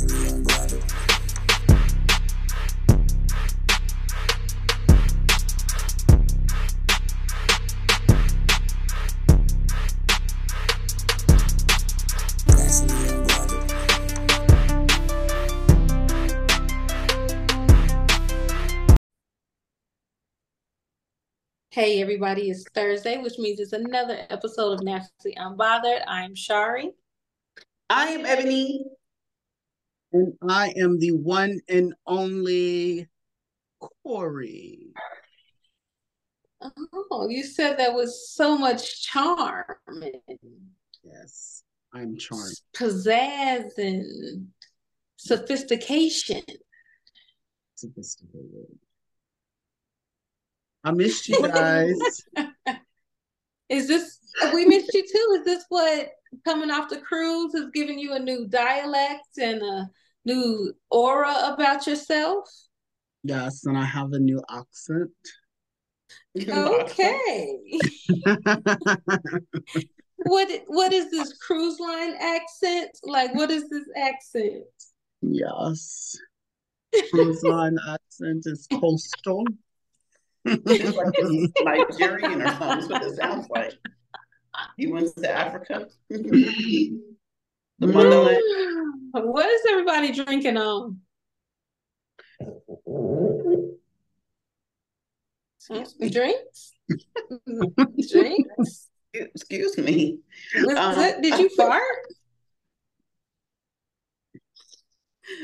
Hey, everybody, it's Thursday, which means it's another episode of Naturally Unbothered. I'm Shari. I am Ebony. And I am the one and only Corey. Oh, you said that with so much charm Yes, I'm charmed. pizzazz and sophistication. Sophisticated. I missed you guys. Is this, we missed you too. Is this what coming off the cruise has given you a new dialect and a new aura about yourself? yes, and I have a new accent. Okay. what what is this cruise line accent? Like what is this accent? yes. Cruise line accent is coastal. It's like Nigerian or something. That's what it sounds like. You went to Africa. The motherland. What is everybody drinking on? Drinks? Drinks? Excuse me. Was Um, it- did you fart?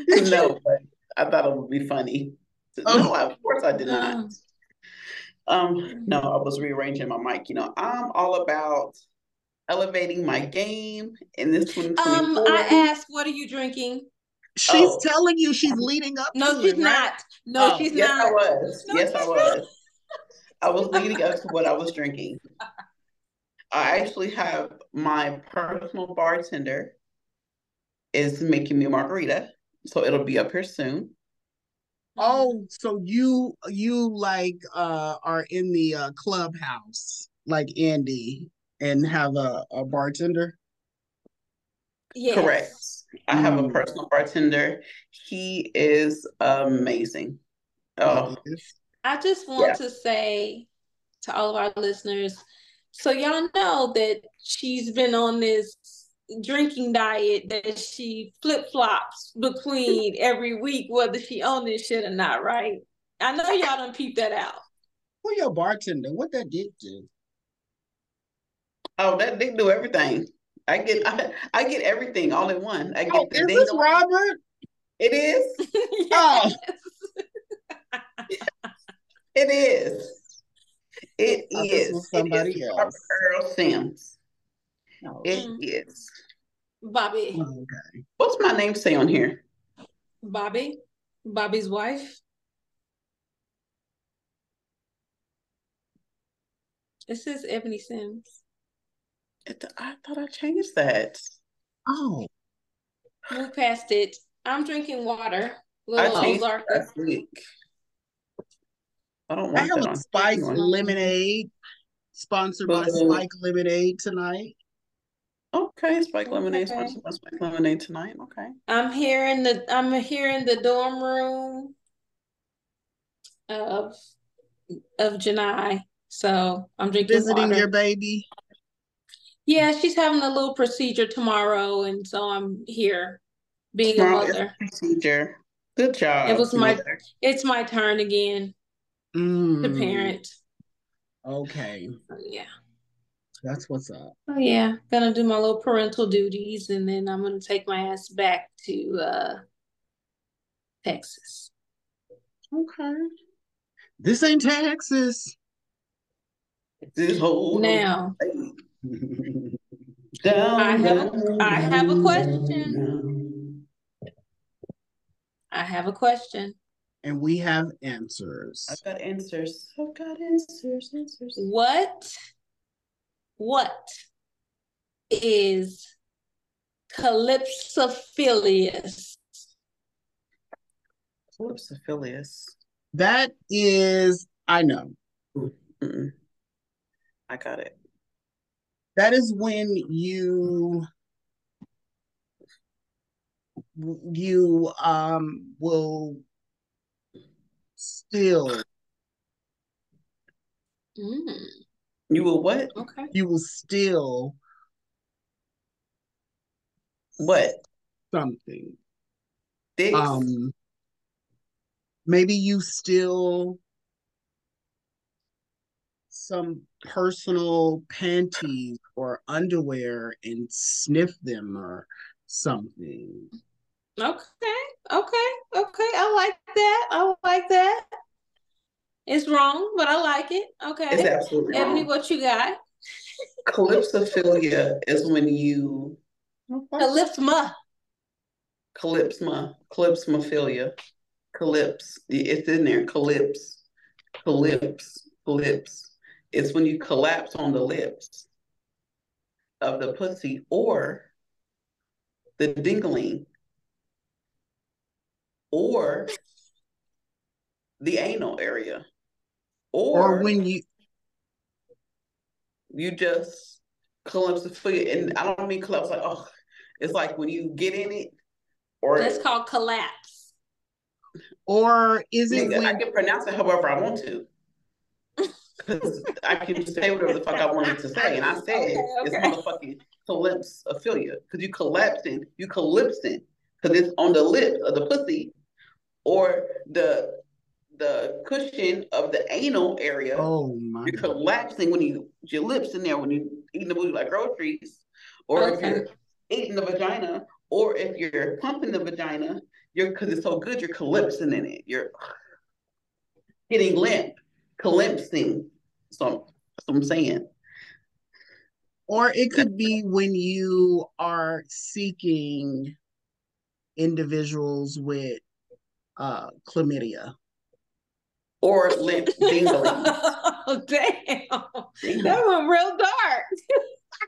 No, but I thought it would be funny. Oh. No, of course I did not. Oh. Um, no, I was rearranging my mic. You know, I'm all about elevating my game in this Um, I asked, what are you drinking? She's Oh. telling you she's leading up No, to she's it, right? not. No, Oh, she's yes, I not. was. No, yes, I she's was. I was leading up to what I was drinking. I actually have my personal bartender is making me a margarita, so it'll be up here soon. Oh, so you you like uh are in the uh clubhouse like Andy and have a, a bartender? Yes. Correct. I have a Mm. personal bartender. He is amazing. Oh, I just want Yeah. to say to all of our listeners, so y'all know that she's been on this drinking diet that she flip flops between every week, whether she on this shit or not, right? I know y'all don't peep that out. Who your bartender? What that did do? Oh, that they do everything. I get I, I get everything all in one. I get Oh, the is this dong. Robert? It is. Oh. It is. It I thought is. somebody is else. Robert Earl Sims. Oh, It Mm. is. Bobby, okay. What's my name say on here? Bobby, Bobby's wife. It says Ebony Sims. It, I thought I changed that. Oh, Move past it. I'm drinking water. I Little changed Ozark. last week. I don't I have a on spiked here. lemonade sponsored by Boo. Spike Lemonade tonight. Okay, Spike Lemonade, Okay. sponsored by Spike Lemonade tonight. Okay. I'm here in the I'm here in the dorm room of of Janai. So I'm drinking Visiting water. your baby. Yeah, she's having a little procedure tomorrow, and so I'm here being a Tomorrow is mother. procedure. Good job. It was my mother. it's my turn again to Mm, parent. Okay, yeah. that's what's up. Oh yeah, gonna do my little parental duties, and then I'm gonna take my ass back to uh Texas. Okay. This ain't Texas. This whole Now, Down, I have a- down, I have a question. I have a question. and we have answers. I've got answers. I've got answers. Answers. What what is calypsophilius? Calypsophilius. That is, I know. Mm-mm. I got it. That is when you you um will still Mm, You will what? okay. you will still What? something. Dicks? Um maybe you still some personal panties or underwear and sniff them or something. Okay. Okay. Okay. I like that. I like that. It's wrong, but I like it. Okay. it's absolutely Ebony, wrong. what you got? Calypsophilia is when you Calypsma. calypsma, calypsmophilia, calyps. It's in there. Calyps, calyps, calyps. It's when you collapse on the lips of the pussy or the dingling or the anal area or, Or when you you just collapse the foot And I don't mean collapse like, oh, it's like when you get in it or That's called collapse. or is it Nigga, I when can pronounce it however I want to. Because I can say whatever the fuck I wanted to say. And I said Okay, it's okay. motherfucking calypsophilia. Because you collapsing, you calypsing. Because it's on the lips of the pussy or the the cushion of the anal area. oh my You're collapsing when you your lips in there when you eating the booty like groceries, or if you're eating the vagina, or if you're pumping the vagina, you're because it's so good, you're collapsing in it. You're getting limp, calypsing. So that's what I'm saying. Or it could be when you are seeking individuals with uh chlamydia. Or limp dingling. oh, damn. Dingling. That went real dark.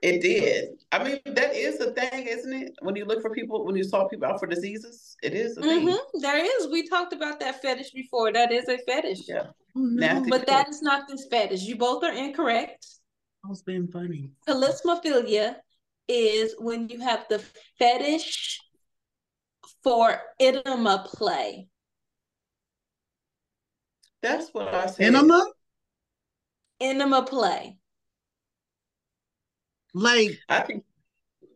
It did. I mean, that is a thing, isn't it? When you look for people, when you saw people out for diseases, it is a thing. hmm There is. We talked about that fetish before. That is a fetish. Yeah. No, Nasty. But that is not this fetish. You both are incorrect. I was being funny. Calypsophilia is when you have the fetish for enema play. That's what I said. Enema? Enema play. Like I think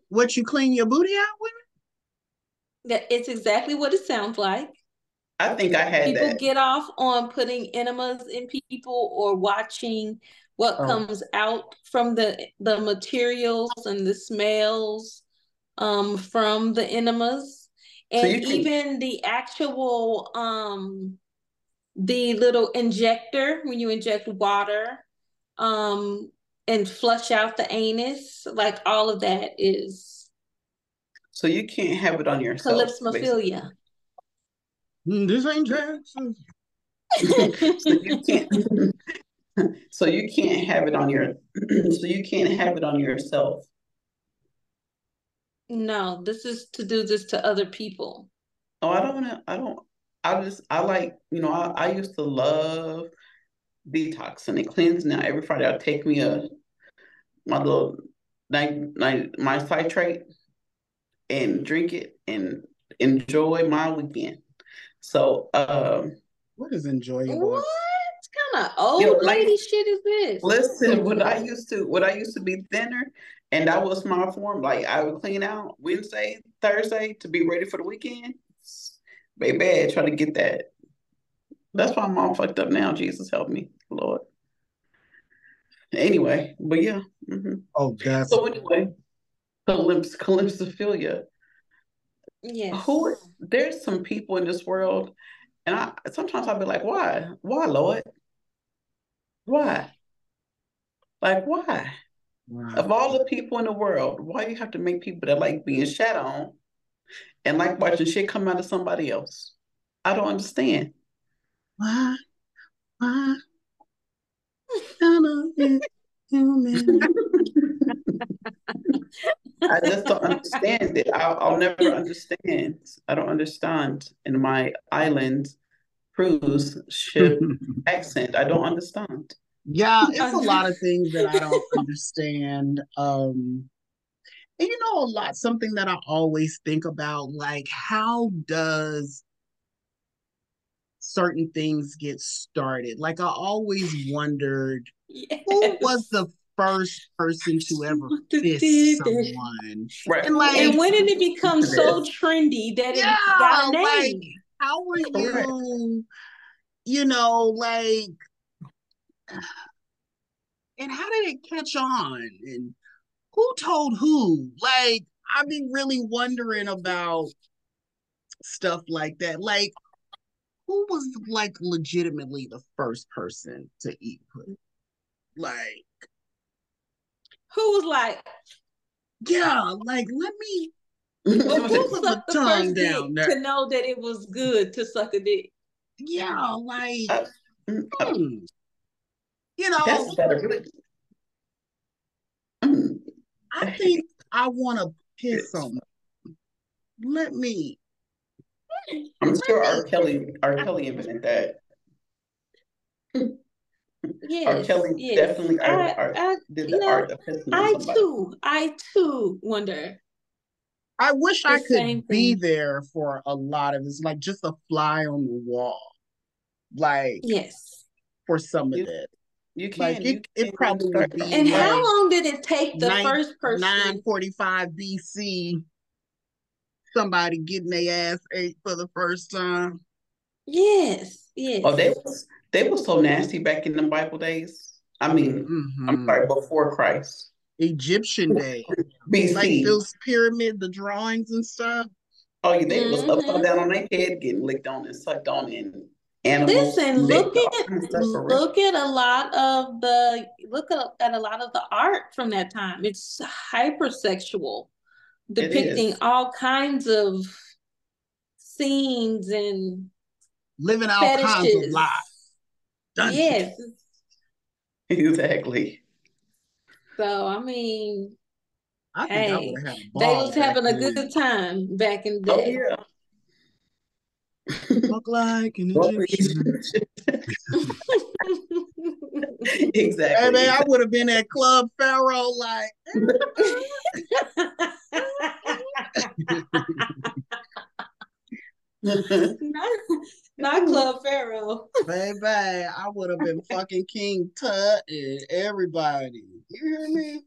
what you clean your booty out with? That it's exactly what it sounds like. I think I had People that. get off on putting enemas in people or watching what Oh. comes out from the the materials and the smells um from the enemas So and can- even the actual um the little injector when you inject water um and flush out the anus like all of that is So you can't have it on yourself. calypsophilia Mm, This ain't Jackson. so you can't. so you can't have it on your. so you can't have it on yourself. no this is to do this to other people Oh, I don't want to. I don't. I just. I like. You know. I, I used to love detoxing and cleansing. Now every Friday I take me a my little night night my citrate and drink it and enjoy my weekend. So um What is enjoyable? What kind of old You know, like- lady shit is this? Listen, when I used to when I used to be thinner and that was my form, like I would clean out Wednesday, Thursday to be ready for the weekend. Baby, try to get that. That's why I'm all fucked up now. Jesus help me, Lord. Anyway, but yeah. mhm. Oh, God. So anyway, calyps, calypsophilia. Yes. Who there's some people in this world, and I sometimes I'll be like, why? Why, Lord? Why? Like why? wow. Of all the people in the world, why you have to make people that like being shat on and like watching shit come out of somebody else? I don't understand. Why? Why? Gonna be human. I just don't understand it. I'll, I'll never understand. I don't understand in my island cruise ship accent. I don't understand. Yeah, it's a lot of things that I don't understand. Um, And you know, a lot, something that I always think about, like, how does certain things get started? Like, I always wondered yes. who was the first person to ever To fist do that. someone? Right. And like, and when did it become so trendy that it Yeah, got a like- name? how were you, you know, like, and how did it catch on? And who told who? Like, I've been really wondering about stuff like that. Like, who was like legitimately the first person to eat pudding? Like, Who was like, yeah, like let me well, Put who the the tongue first down dick there. to know that it was good to suck a dick? yeah, like Uh, Mm, uh, hmm. you know, That's better. Mm, I think I want to piss on. Let me. I'm sure R. Kelly, R. Kelly invented that. Yes, R. Kelly yes. definitely I, art, art, I, did the know, art of pissing I too, I too wonder. I wish I could be thing. there for a lot of this, like just a fly on the wall, like Yes. for some of You- this. You can. Like, you it- it probably would be And like how long did it take the first person? 945 BC, somebody getting their ass ate for the first time. Yes, yes. Oh, they was they was so nasty back in the Bible days. I mean, I'm Mhm. sorry, before Christ, Egyptian day, BC. like those pyramid, the drawings and stuff. oh, yeah, they was Mhm. upside down on their head, getting licked on and sucked on, and animals. Listen, look at kinds of stuff for real. look at a lot of the look at, at a lot of the art from that time. It's hypersexual, depicting all kinds of scenes and living all kinds of lives. Done. Yes. Exactly. So I mean, I think I Hey, would have they ball. was having a good time back in the Oh day. yeah. Look like an Egyptian. exactly. Hey man, I would have been at Club Pharaoh like not, not Club Pharaoh. baby, I would have been fucking King Tut and everybody. You hear me?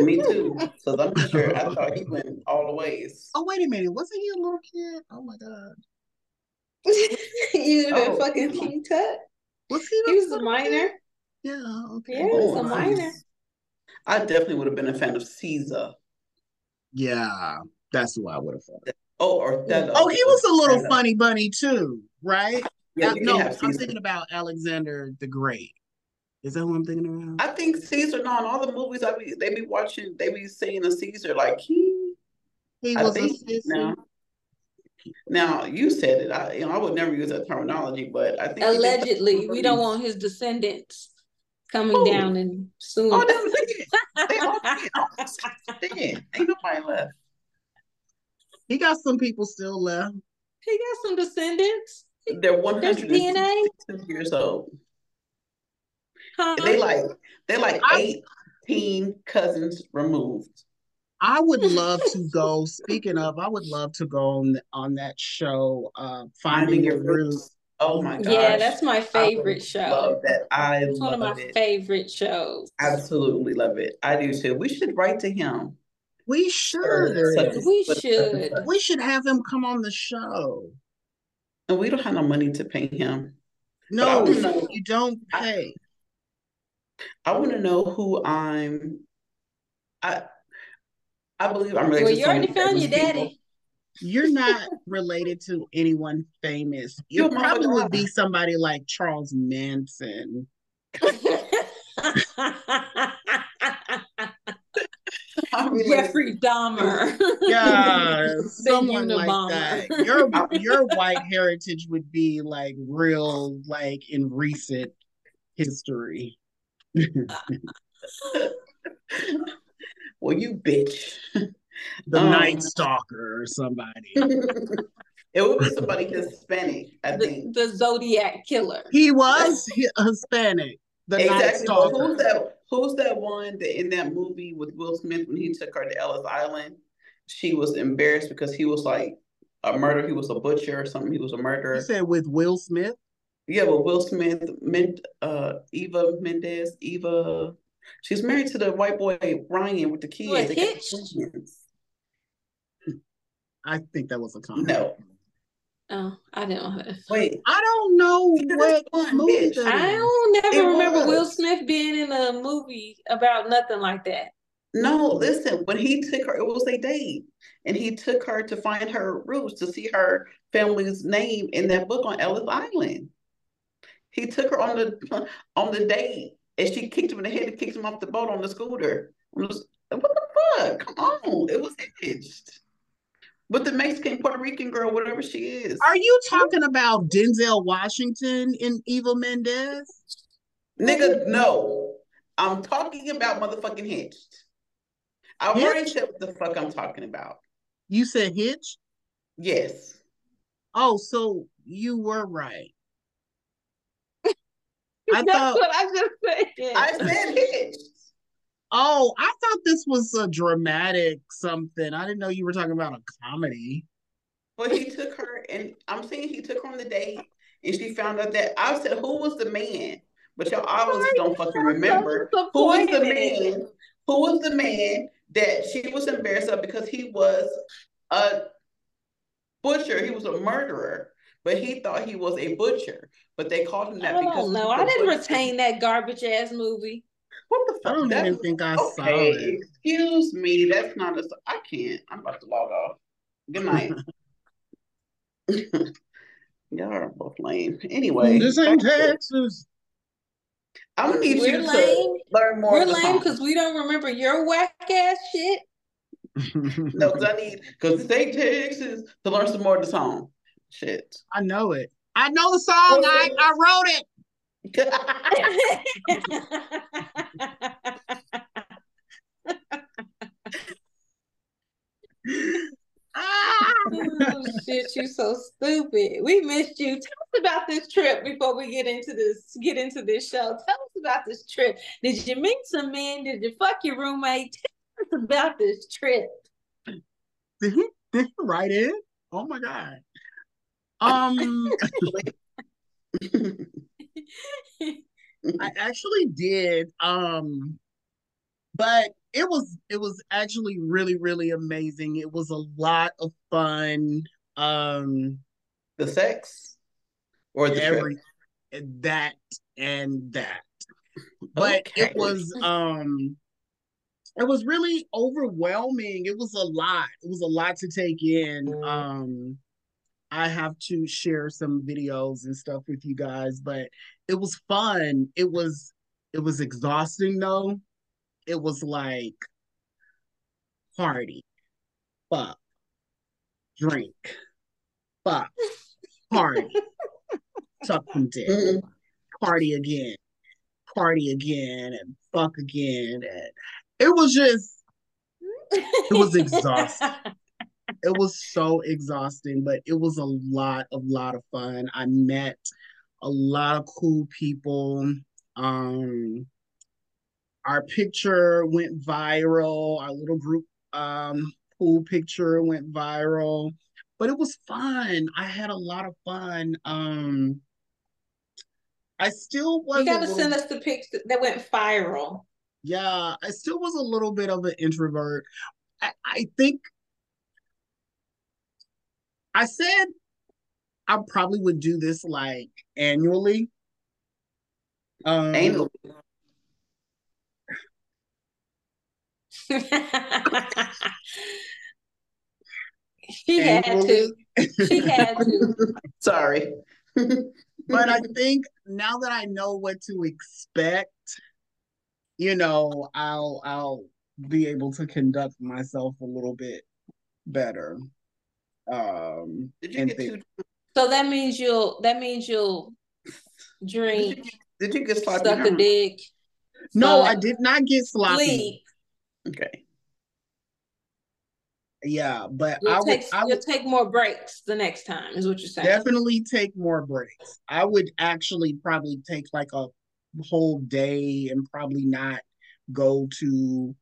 Me too. Because I'm sure I thought he went all the ways. Oh wait a minute, wasn't he a little kid? Oh my god. You've Oh, fucking come. King Tut. Was he He was a minor. kid? Yeah, okay. Yeah, he was a Oh, minor. I definitely would have been a fan of Caesar. Yeah, that's who I would have thought. Oh, Othello. Oh, he was a little Othello. funny bunny too, right? Yeah, Uh, no, I'm Caesar. thinking about Alexander the Great. Is that who I'm thinking about? I think Caesar. No, in all the movies I be, they be watching, they be seeing a Caesar like he. he I was a think sissy. now. Now you said it. I you know I would never use that terminology, but I think Allegedly, we don't want his descendants coming Who? down and suing. Oh, they was. They all dead. Ain't nobody left. He got some people still left. he got some descendants. They're one hundred years old. Huh? They like they like I- eighteen cousins removed. I would love to go. Speaking of, I would love to go on on that show, uh, Finding Your Roots. Oh my gosh. yeah, that's my I favorite show. Love that. I It's one of my it. favorite shows. Absolutely love it. I do too. We should write to him. We should. We should. We should have him come on the show. And we don't have no money to pay him. I No, know- you don't pay. I want to know who I'm. I I believe I'm related Well, you already found your people. daddy. You're not related to anyone famous. You're It probably would be somebody like Charles Manson. Jeffrey Dahmer. Yeah, someone like Unabomber. that. Your your white heritage would be like real, like in recent history. Well, you bitch. The Um, Night Stalker or somebody. It would be somebody Hispanic, I the, think. the Zodiac Killer. He was Hispanic. The Night Exactly. But Stalker. who's that? Who's that one that in that movie with Will Smith when he took her to Ellis Island? She was embarrassed because he was like a murderer. He was a butcher or something. He was a murderer. You said with Will Smith? Yeah, with Will Smith, uh, Eva Mendes, Eva. She's married to the white boy Ryan with the kids. What, Hitch? Twins. I think that was a comment. No, Oh, I didn't know that. wait. I don't know what that's fine, movie bitch. I don't never It remember Will. Smith being in a movie about nothing like that. No, listen, when he took her, it was a date. And he took her to find her roots, to see her family's name in that book on Ellis Island. He took her on the on the date and she kicked him in the head and kicked him off the boat on the scooter. I was- what the fuck? Come on. It was hitched. With the Mexican Puerto Rican girl, whatever she is. Are you talking about Denzel Washington and Eva Mendes? Nigga, no. I'm talking about motherfucking hitched. I've already Hitched? said what the fuck I'm talking about. You said Hitch? Yes. Oh, so you were right. I That's thought, what I just said. I said hitched. Oh, I thought this was a dramatic something. I didn't know you were talking about a comedy. But he took her, and I'm saying he took her on the date, and she found out that I said, "Who was the man?" But y'all obviously don't fucking remember. Who was the man? Who was the man that she was embarrassed of because he was a butcher? He was a murderer, but he thought he was a butcher. But they called him that I because don't he know. was didn't butcher. retain that garbage ass movie. What the fuck? I fuck? don't even think I saw Okay, it. excuse me. That's not a. I can't. I'm about to log off. Good night. Y'all are both lame. Anyway, This ain't Texas. I'm gonna need We're you lame. to learn more. We're lame because we don't remember your whack ass shit. No, because I need because the state Texas to learn some more of the song. Shit. I know it. I know the song. I, I wrote it. Ah! oh shit, you so stupid. We missed you. Tell us about this trip before we get into this get into this show. Tell us about this trip. Did you meet some men? Did you fuck your roommate? Tell us about this trip. Did he, did he write it? Oh my god. Um, I actually did. Um, but it was it was actually really really amazing. It was a lot of fun. Um, the sex or the every trip? that and that. But Okay. it was um it was really overwhelming. It was a lot. It was a lot to take in. Mm. Um I have to share some videos and stuff with you guys, but it was fun. It was it was exhausting though. It was like party, fuck, drink, fuck, party, suck some dick party again, party again, and fuck again. And it was just, it was exhausting. It was so exhausting, but it was a lot, a lot of fun. I met a lot of cool people. Um, our picture went viral. Our little group um pool picture went viral, but it was fun. I had a lot of fun. Um, I still was You gotta little- send us the pics that that went viral. yeah, I still was a little bit of an introvert. I, I think I said I probably would do this like annually. Um, Anal. she had to. Annually. She had to. Sorry. but I think now that I know what to expect, you know, I'll I'll be able to conduct myself a little bit better. Um, Did you get think- too? So that means you'll that means you'll Did you, drink, did you get sloppy? suck a dick, no, fuck, I did not get sloppy. sleep. Okay. Yeah, but I You'll would take I you'll take more breaks the next time, is what you're saying. definitely take more breaks. I would actually probably take like a whole day and probably not go to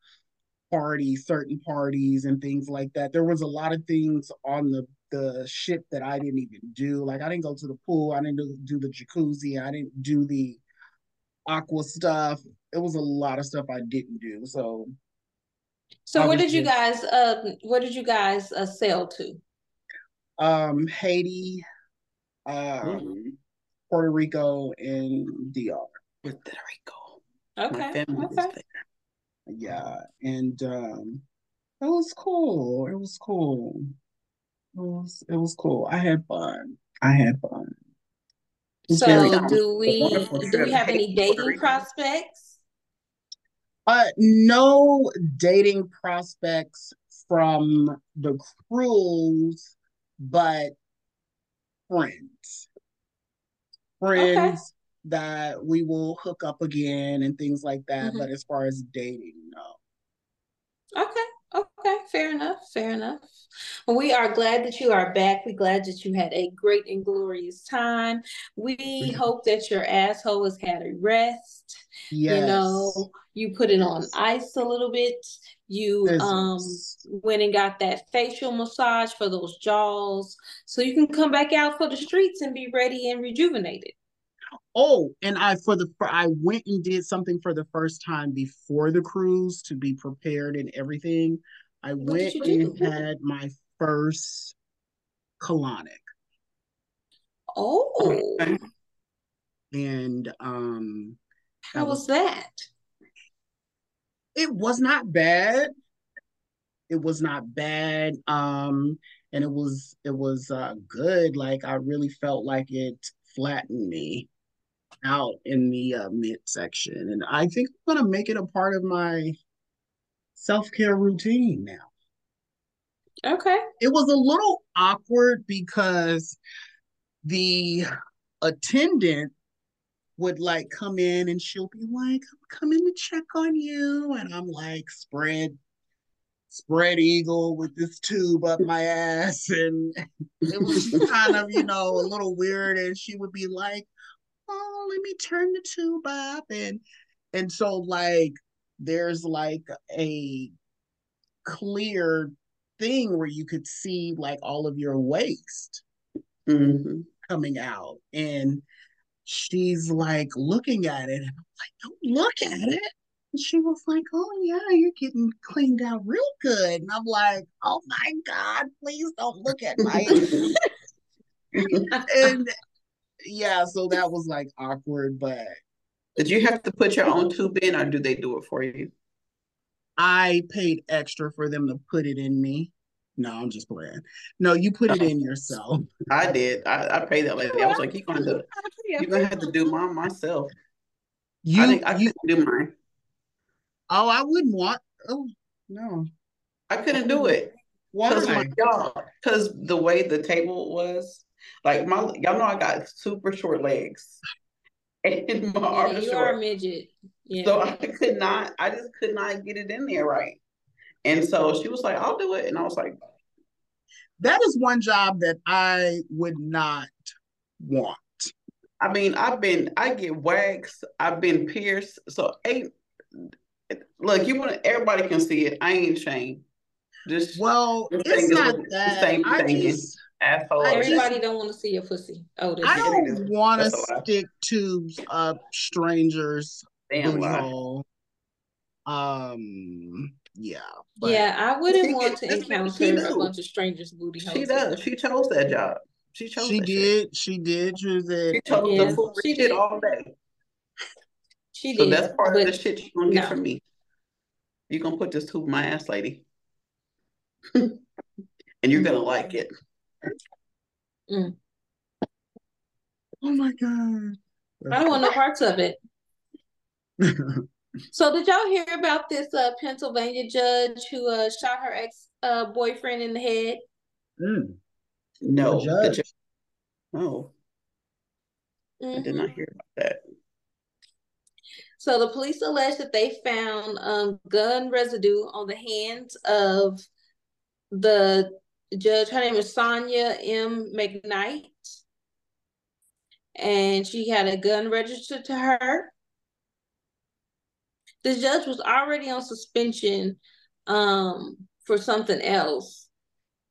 parties, certain parties and things like that. There was a lot of things on the the shit that I didn't even do. Like I didn't go to the pool, I didn't do, do the jacuzzi, I didn't do the aqua stuff. It was a lot of stuff I didn't do. So So what did you guys uh where did you guys uh, sail to? Um Haiti, um mm-hmm. Puerto Rico and DR. Puerto Rico. Okay. okay. Yeah, and um, it was cool. It was cool. It was it was cool. I had fun. I had fun. So do we do we have any dating prospects? Uh no dating prospects from the cruise, but friends. Friends okay. that we will hook up again and things like that. Mm-hmm. But as far as dating, no. Okay. Okay, fair enough. Fair enough. Well, we are glad that you are back. We're glad that you had a great and glorious time. We mm-hmm. hope that your asshole has had a rest. Yes. You know, you put it on ice a little bit. You um went and got that facial massage for those jaws so you can come back out for the streets and be ready and rejuvenated. Oh, and I for the I went and did something for the first time before the cruise to be prepared and everything. I what went and had my first colonic. Oh. And um how was, was that? It was not bad. It was not bad. Um and it was it was uh good. Like I really felt like it flattened me out in the uh, midsection. And I think I'm going to make it a part of my self care routine now. Okay. It was a little awkward because the attendant would like come in and she'll be like, I'm coming to check on you. And I'm like, spread, spread eagle with this tube up my ass. And it was kind of, you know, a little weird. And she would be like, oh, let me turn the tube up. And and so like there's like a clear thing where you could see like all of your waste mm-hmm. coming out. And she's like looking at it. And I'm like, don't look at it. And she was like, Oh yeah, you're getting cleaned out real good. And I'm like, Oh my God, please don't look at my and yeah, so that was like awkward, but did you have to put your own tube in or do they do it for you? I paid extra for them to put it in me. No, I'm just playing. No, you put it in yourself. I did. I, I paid that lady. I was like, you're gonna do it. you're gonna have to do mine myself. You I think I you, couldn't do mine. Oh, I wouldn't want oh no. I couldn't do it. Why? Because the way the table was, like my y'all know I got super short legs. And my yeah, arms you short. are a midget. Yeah. So I could not, I just could not get it in there right. And so she was like, I'll do it. And I was like, that is one job that I would not want. I mean, I've been, I get waxed, I've been pierced. So ain't look, you want everybody can see it. I ain't ashamed. Just well, it's not that. Same thing. Just, asshole. Everybody don't want to see your pussy. Oh, I don't want to stick tubes up strangers' Damn booty hole. Um. Yeah. yeah, I wouldn't want to encounter a bunch of strangers' booty holes. She does. She chose that job. She chose. She did. Shit. She did choose it. She chose yeah, the full shit did. all day. She so did. So that's part of the shit you're gonna get from me. You're gonna put this tube in my ass, lady. and you're gonna like it. Mm. Oh my god! I don't want no parts of it. so, did y'all hear about this uh, Pennsylvania judge who uh, shot her ex uh, boyfriend in the head? Mm. No, the judge. No, mm-hmm. I did not hear about that. So the police allege that they found um, gun residue on the hands of the judge, her name is Sonya M. McKnight. And she had a gun registered to her. the judge was already on suspension um for something else.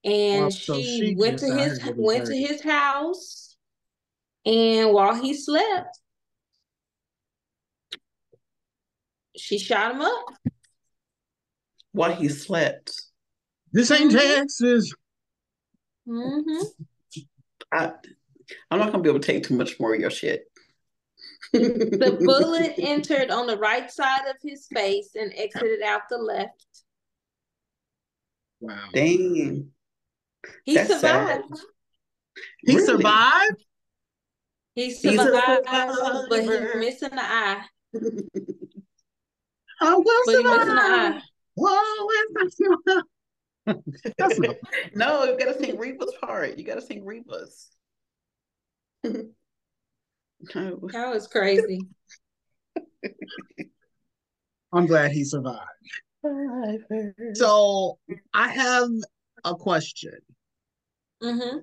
And well, so she, she, went to his went to his house and while he slept, she shot him up. While he slept. This ain't mm-hmm. Texas. Mm-hmm. I, I'm not gonna be able to take too much more of your shit. the bullet entered on the right side of his face and exited out the left. Wow. Dang. He That's survived. Sad. He really? survived? He survived, but he's missing the eye. I was but he's missing the eye. Whoa, That's not... no, you gotta sing Reba's part. You gotta sing Reba's. no. That was crazy. I'm glad he survived. So I have a question. Mm-hmm.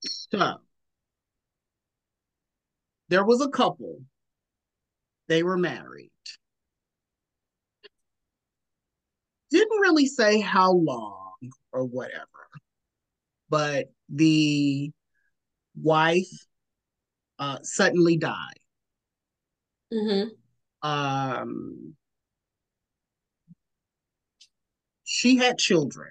So there was a couple. They were married. Didn't really say how long or whatever, but the wife uh, suddenly died. Mm-hmm. Um, she had children.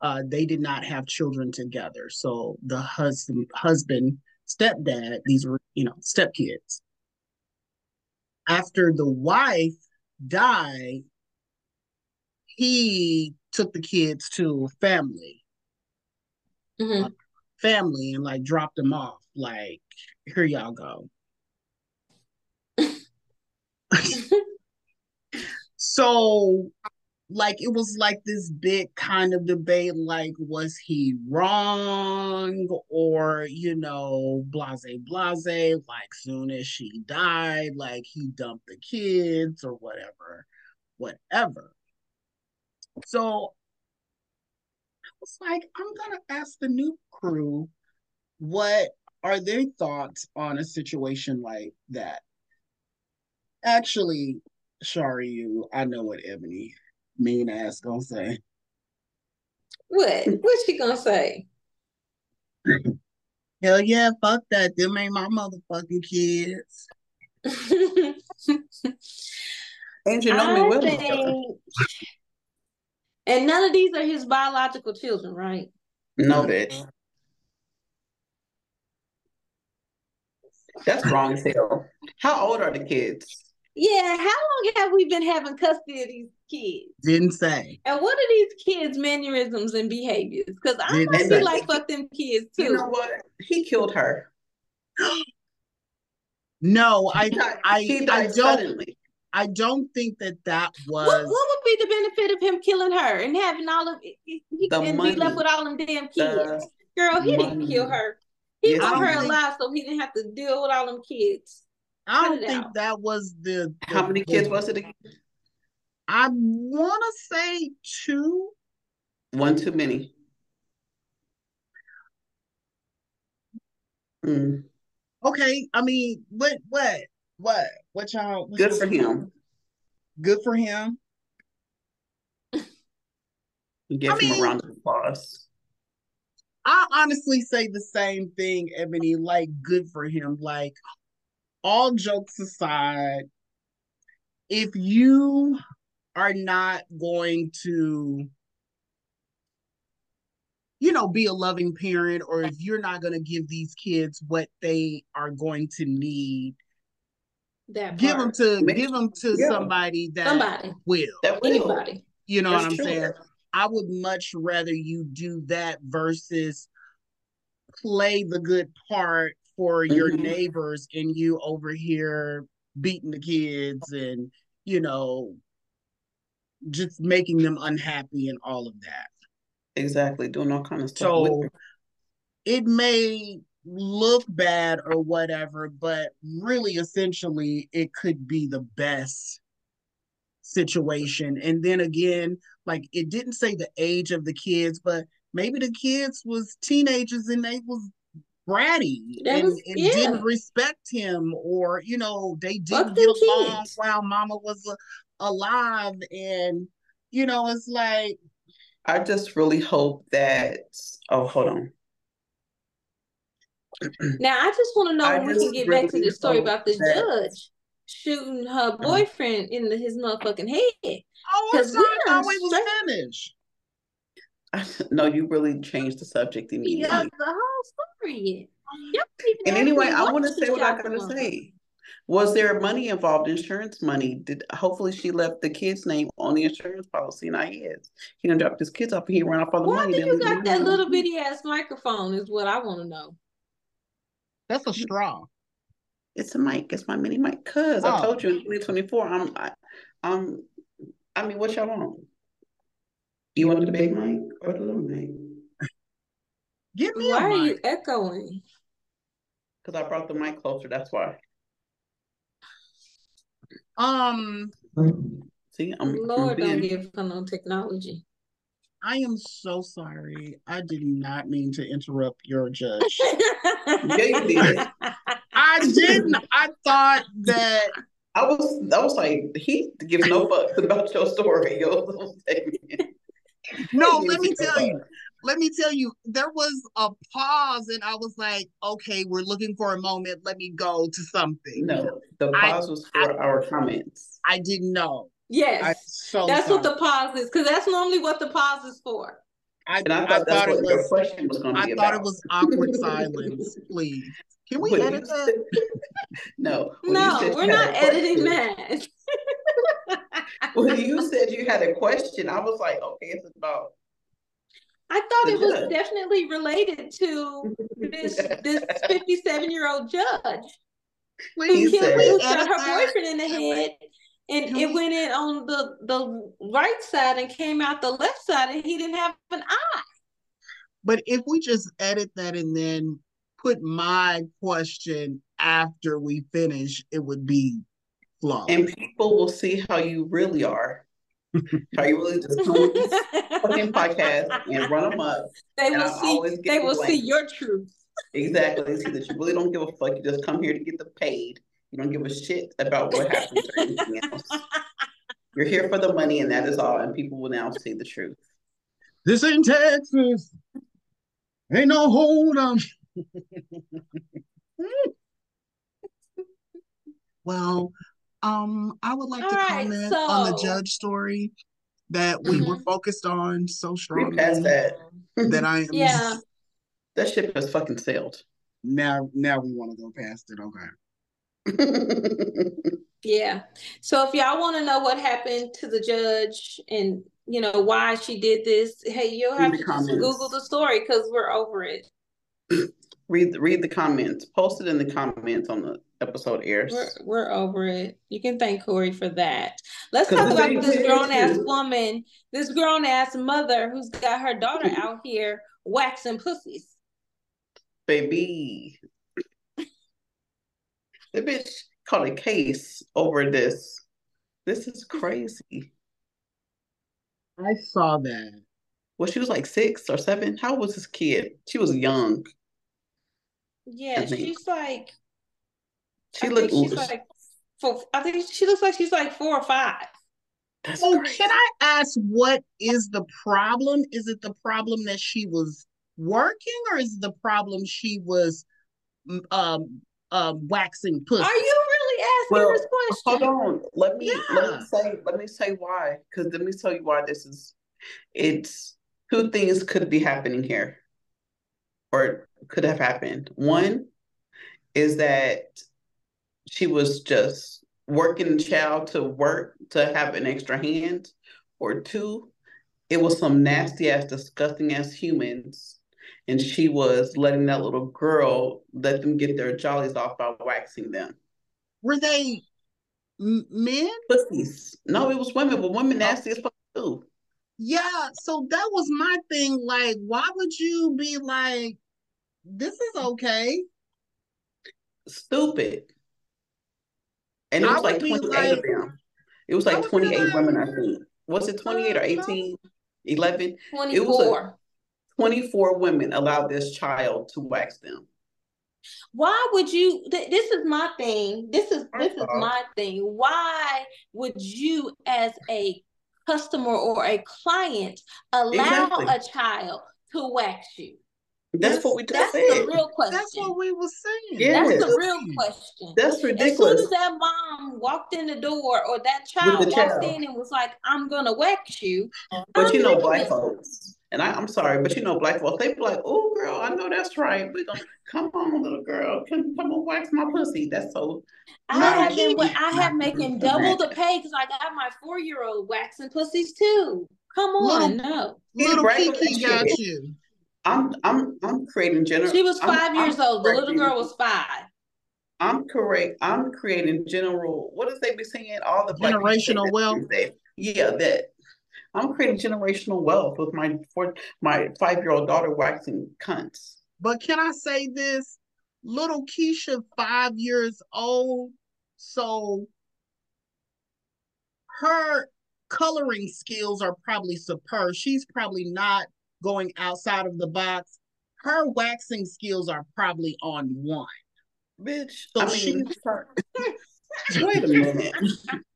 Uh, they did not have children together. So the husband, husband, stepdad, these were, you know, stepkids. After the wife died, he took the kids to family, mm-hmm. uh, family, and like dropped them off. Like, here y'all go. so like it was like this big kind of debate like was he wrong or you know blase blase like soon as she died like he dumped the kids or whatever whatever so i was like i'm gonna ask the new crew what are their thoughts on a situation like that Actually, sorry, you. I know what Ebony mean ass gonna say. What? What's she gonna say? Hell yeah, fuck that. Them ain't my motherfucking kids. and you know me well. And none of these are his biological children, right? No, bitch. That's wrong as hell. How old are the kids? Yeah, how long have we been having custody of these kids? Didn't say. And what are these kids' mannerisms and behaviors? Because I Didn't might say. be like fuck them kids too. You know what? He killed her. no, I I, I don't. Suddenly. I don't think that that was. What, what, would be the benefit of him killing her and having all of he the and money, be left with all them damn kids? Girl, he money. didn't kill her. He yes, her think... alive so he didn't have to deal with all them kids. I don't think out. that was the, the How many kids was it again? I want to say two. One too many. Mm. Okay, I mean, what, what, what, what y'all? Good for him. Good for him. Give I him mean, a round of applause. I honestly say the same thing, Ebony. Like, good for him. Like, all jokes aside, if you are not going to you know be a loving parent or if you're not going to give these kids what they are going to need that give them to give them to yeah. somebody that somebody will that will. anybody you know That's what i'm true. saying i would much rather you do that versus play the good part for your mm-hmm. neighbors and you over here beating the kids and you know just making them unhappy and all of that exactly doing all kind of stuff so it may look bad or whatever but really essentially it could be the best situation and then again like it didn't say the age of the kids but maybe the kids was teenagers and they was bratty That and, was- and yeah. didn't respect him or you know they didn't Fuck get them along kids. while mama was uh, alive and you know it's like I just really hope that. Oh, hold on. Now I just want to know I when we can just get back to the story about the judge shooting her mm-hmm. boyfriend in the, his motherfucking head. oh I'm 'Cause sorry, we I thought we are was straight- finished No, you really changed the subject Yeah, the whole story. yet. Y'all And anyway, I want to say what I shot the gotta say. Was there money involved, insurance money? Did hopefully she left the kid's name on the insurance policy, and I is. He done dropped his kids off and he ran off all the Why money. do then you got that little kid. bitty ass microphone? Is what I want to know. That's a straw It's a mic. It's my mini mic. Cause I Oh. told you in 2024, I'm, I, I'm, I mean, what y'all want? You want the big mic or the little mic? give me Why a are mic you echoing? Cause I brought the mic closer. That's why. um See, I'm, I'm Lord, don't being- give her no technology. I am so sorry I did not mean to interrupt your judge Yeah, you did. I didn't I thought that I was, I was like, he gives no fucks about your story, your little segment. No, let me tell you. Let me tell you, there was a pause, and I was like, okay, we're looking for a moment. Let me go to something. No, the I- pause was for our comments. I didn't know. yes, so that's what the pause is, because that's normally what the pause is for. I, And I I thought that's thought it what your was question was going to I be thought about. it was awkward silence. Please. Can we When edit you that? said- no. No, we're not editing question- that. When you said you had a question, I was like, okay, it's about. I thought The it was definitely related to this this 57 year old judge who He killed said- who shot her boyfriend in the head and Can it we- went in on the the right side and came out the left side and he didn't have an eye. But if we just edit that and then put my question after we finish, it would be flawless. And people will see how you really are. how you really just come with this fucking podcast and run them up. they will I'm see they getting will see your truth. Exactly. See that you really don't give a fuck. You just come here to get the paid. You don't give a shit about what happens or anything else. You're here for the money, and that is all. And people will now see the truth. This ain't Texas. Ain't no hold 'em. well, um, I would like All to right, comment on the judge story that we were Mhm. focused on so We strongly passed that. that I am Yeah. that ship has fucking sailed. now now we want to go past it. Okay. Yeah. So if y'all want to know what happened to the judge and you know why she did this, hey, you'll have to just. Google the story because we're over it. read read the comments. Post it in the comments on the episode airs. We're we're over it. You can thank Corey for that. Let's talk about this grown ass woman, this grown ass mother who's got her daughter out here waxing pussies. Baby. The bitch caught a case over this. This is crazy. I saw that. Well, she was like six or seven. How old was this kid? She was young. Yeah, she's like She I looked. think she's like four, I think she looks like she's like four or five. That's Oh, crazy. can I ask what is the problem? Is it the problem that she was working, or is it the problem she was um um waxing pussy? Are you really asking Well, this question? Hold question? on. Let me let me say let me say why. Because let me tell you why this is. It's two things could be happening here, or could have happened. One is that she was just working the child to work to have an extra hand, or two, it was some nasty ass, disgusting ass humans, and she was letting that little girl let them get their jollies off by waxing them. Were they m- men? pussies. No, it was women, but women nasty as fuck too. Yeah. So that was my thing. Like, why would you be like, this is okay? Stupid. And it I was like 28 like- of them. It was like would be 28 like- women, I think. Was it 28 or Uh, no. 18? 11? 24. 24 women allowed this child to wax them. Why would you? Th- this is my thing. This is this is uh-huh. my thing. Why would you, as a customer or a client, allow Exactly. a child to wax you? That's what we just That's said. the real question. That's what we were saying. Yeah. That's the real question. That's ridiculous. As soon ridiculous. as that mom walked in the door or that child walked child. in and was like, I'm gonna wax you. Uh-huh. But I'm you know, leaving. black folks, and I, I'm sorry, but you know, black folks, they be like, "Oh, girl, I know that's right. We're gonna um, come on, little girl, come come on, wax my pussy." That's so. I No, have been keep. I have making double the pay because I got my four year old waxing pussies too. Come on, no. Little Right. Kiki got you. I'm I'm I'm creating general. She was I'm- 5 I'm years old. The little girl was five. I'm correct. I'm creating general. What does they be saying? All the black people say Generational wealth? Tuesday. Yeah, that. I'm creating generational wealth with my four, my five year old daughter waxing cunts. But can I say this? Little Keisha, five years old, so her coloring skills are probably superb. She's probably not going outside of the box. Her waxing skills are probably on one. Bitch, So I she- wait a minute.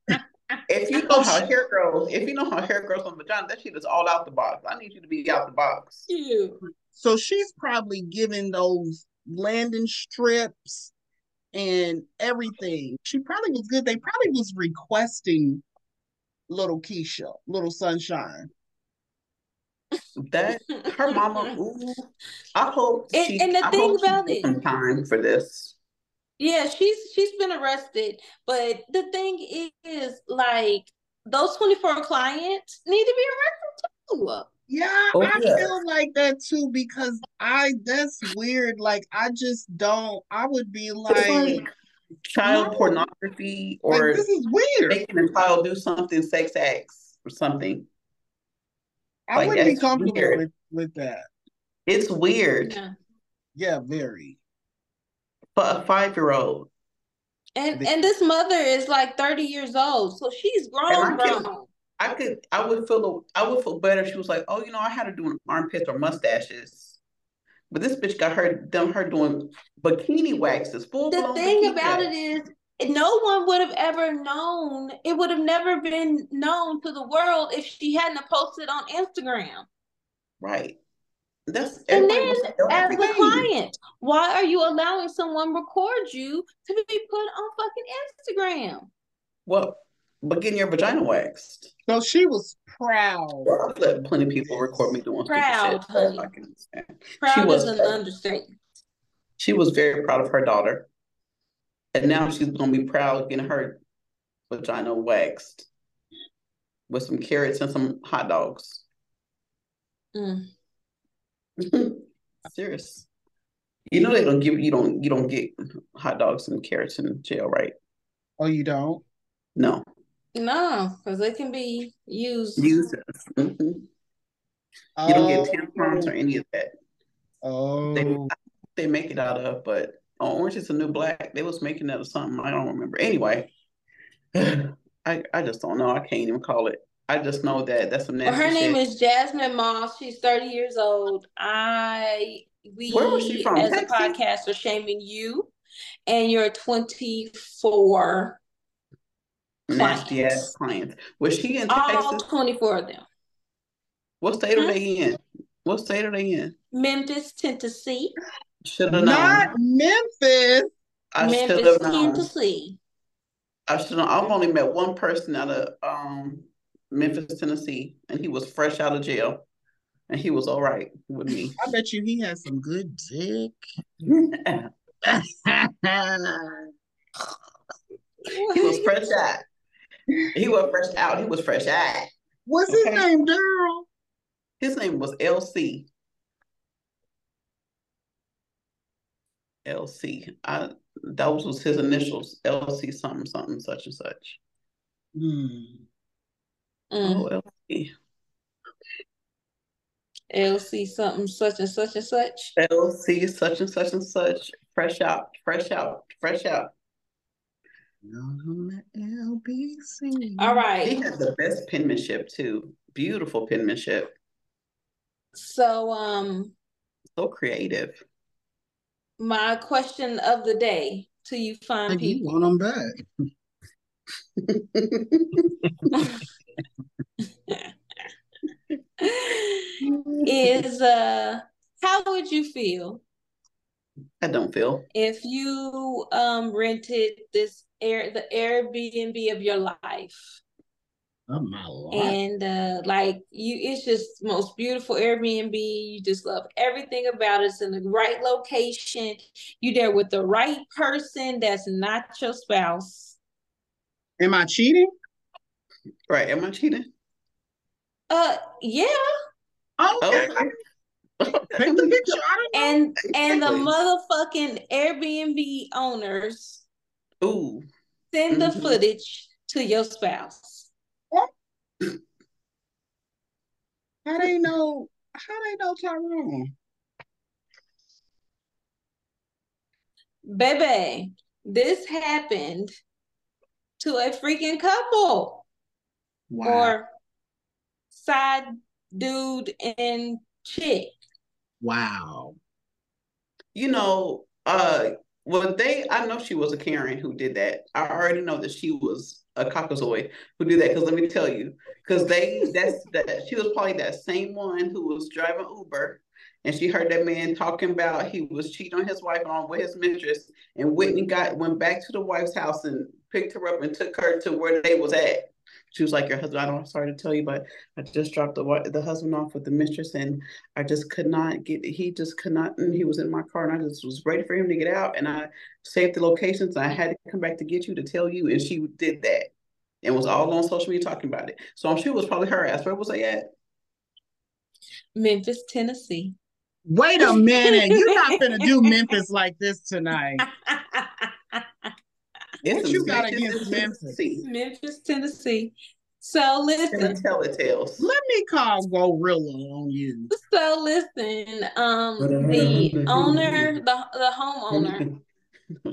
If you know how hair grows, if you know how hair grows on vagina, that shit is all out the box. I need you to be out the box. Cute. So she's probably giving those landing strips and everything. She probably was good. They probably was requesting little Keisha, little sunshine. That her mama. Ooh, I hope And- she. and the I thing hope about it- some time for this. Yeah, she's she's been arrested. But the thing is, like, those 24 clients need to be arrested too. Yeah, Oh, I yeah. feel like that too because I that's weird. Like I just don't. I would be like, like child no. pornography like, or this is weird. making a child do something sex acts or something. I like, wouldn't be comfortable with with that. It's weird Yeah. Yeah, very. For a five year old. And and this mother is like 30 years old, so she's grown, I grown. I could, I would feel, I would feel better. if She was like, "Oh, you know, I had her doing armpits or mustaches," but this bitch got her done her doing bikini waxes. Full The thing about wax. it is, no one would have ever known. It would have never been known to the world if she hadn't posted on Instagram. right? That's And then, wants to know as the client, why are you allowing someone record you to be put on fucking Instagram? Well, but getting your vagina waxed. So she was proud. Well, I've let plenty of people record me doing stupid Proud, shit, honey. I can understand. Proud was is an proud. understatement. She was very proud of her daughter, and now she's gonna be proud of getting her vagina waxed with some carrots and some hot dogs. Mm. Serious. You know they don't give you don't you don't get hot dogs and carrots in jail, right? Oh, you don't? No. No, because they can be used. Uses. Mhm. You don't get tampons or Oh, any of that. oh. They they make it out of, but oh, Orange is the New Black. They was making that or something. I don't remember. Anyway, I I just don't know. I can't even call it. I just know that that's some Well, nasty her name shit. is Jasmine Moss. She's 30 years old. I we Where was she from? as Texas? a podcast are shaming you and you're 24 nasty ass clients. clients. Was she in All Texas? 24 of them. What state are Hmm? they in? What state are they in? Memphis, Tennessee. Should have known. Not Memphis. I should Memphis, have known. Tennessee. I should have. I've only met one person out of um Memphis, Tennessee, and he was fresh out of jail, and he was all right with me. I bet you he has some good dick. he was fresh out. He was fresh out. He was fresh out. What's his name, Daryl? His name was LC. LC. I those was his initials. LC something something such and such. Hmm. Mm. Oh, LC. LC something such and such and such. LC such and such and such. Fresh out. Fresh out. Fresh out. On the LBC. All right. He right. had the best penmanship too. Beautiful penmanship. So um So creative. my question of the day to you fine Like, you people. want them back. is uh how would you feel I don't feel. if you um rented this air the Airbnb of your life Oh my lord. and uh like you it's just most beautiful Airbnb you just love everything about it it's in the right location you there with the right person that's not your spouse Am I cheating? Right. Am I cheating? uh yeah Okay. Okay. Take the picture. I don't know. and and the motherfucking Airbnb owners Ooh. send the Mhm. footage to your spouse How they know? How they know Tyrone? baby this happened to a freaking couple Wow. or side dude and chick wow. You know, uh, well, they, I know she was a Karen who did that. I already know that she was a Caucasoid who did that. Because let me tell you, because they, that's that she was probably that same one who was driving Uber, and she heard that man talking about he was cheating on his wife on with his mistress, and Whitney got went back to the wife's house and picked her up and took her to where they was at. She was like, "Your husband, I don't sorry to tell you, but I just dropped the the husband off with the mistress, and I just could not get. He just could not. And he was in my car, and I just was ready for him to get out, and I saved the locations. And I had to come back to get you to tell you, and she did that, and was all on social media talking about it. So I'm sure it was probably her ass. Where was I at? Memphis Tennessee Wait a minute. You're not gonna do Memphis like this tonight. It's What you got Memphis, against Memphis? Tennessee. Memphis Tennessee so And listen tell it tales. Let me call Gorilla on you. so listen um the owner the, the homeowner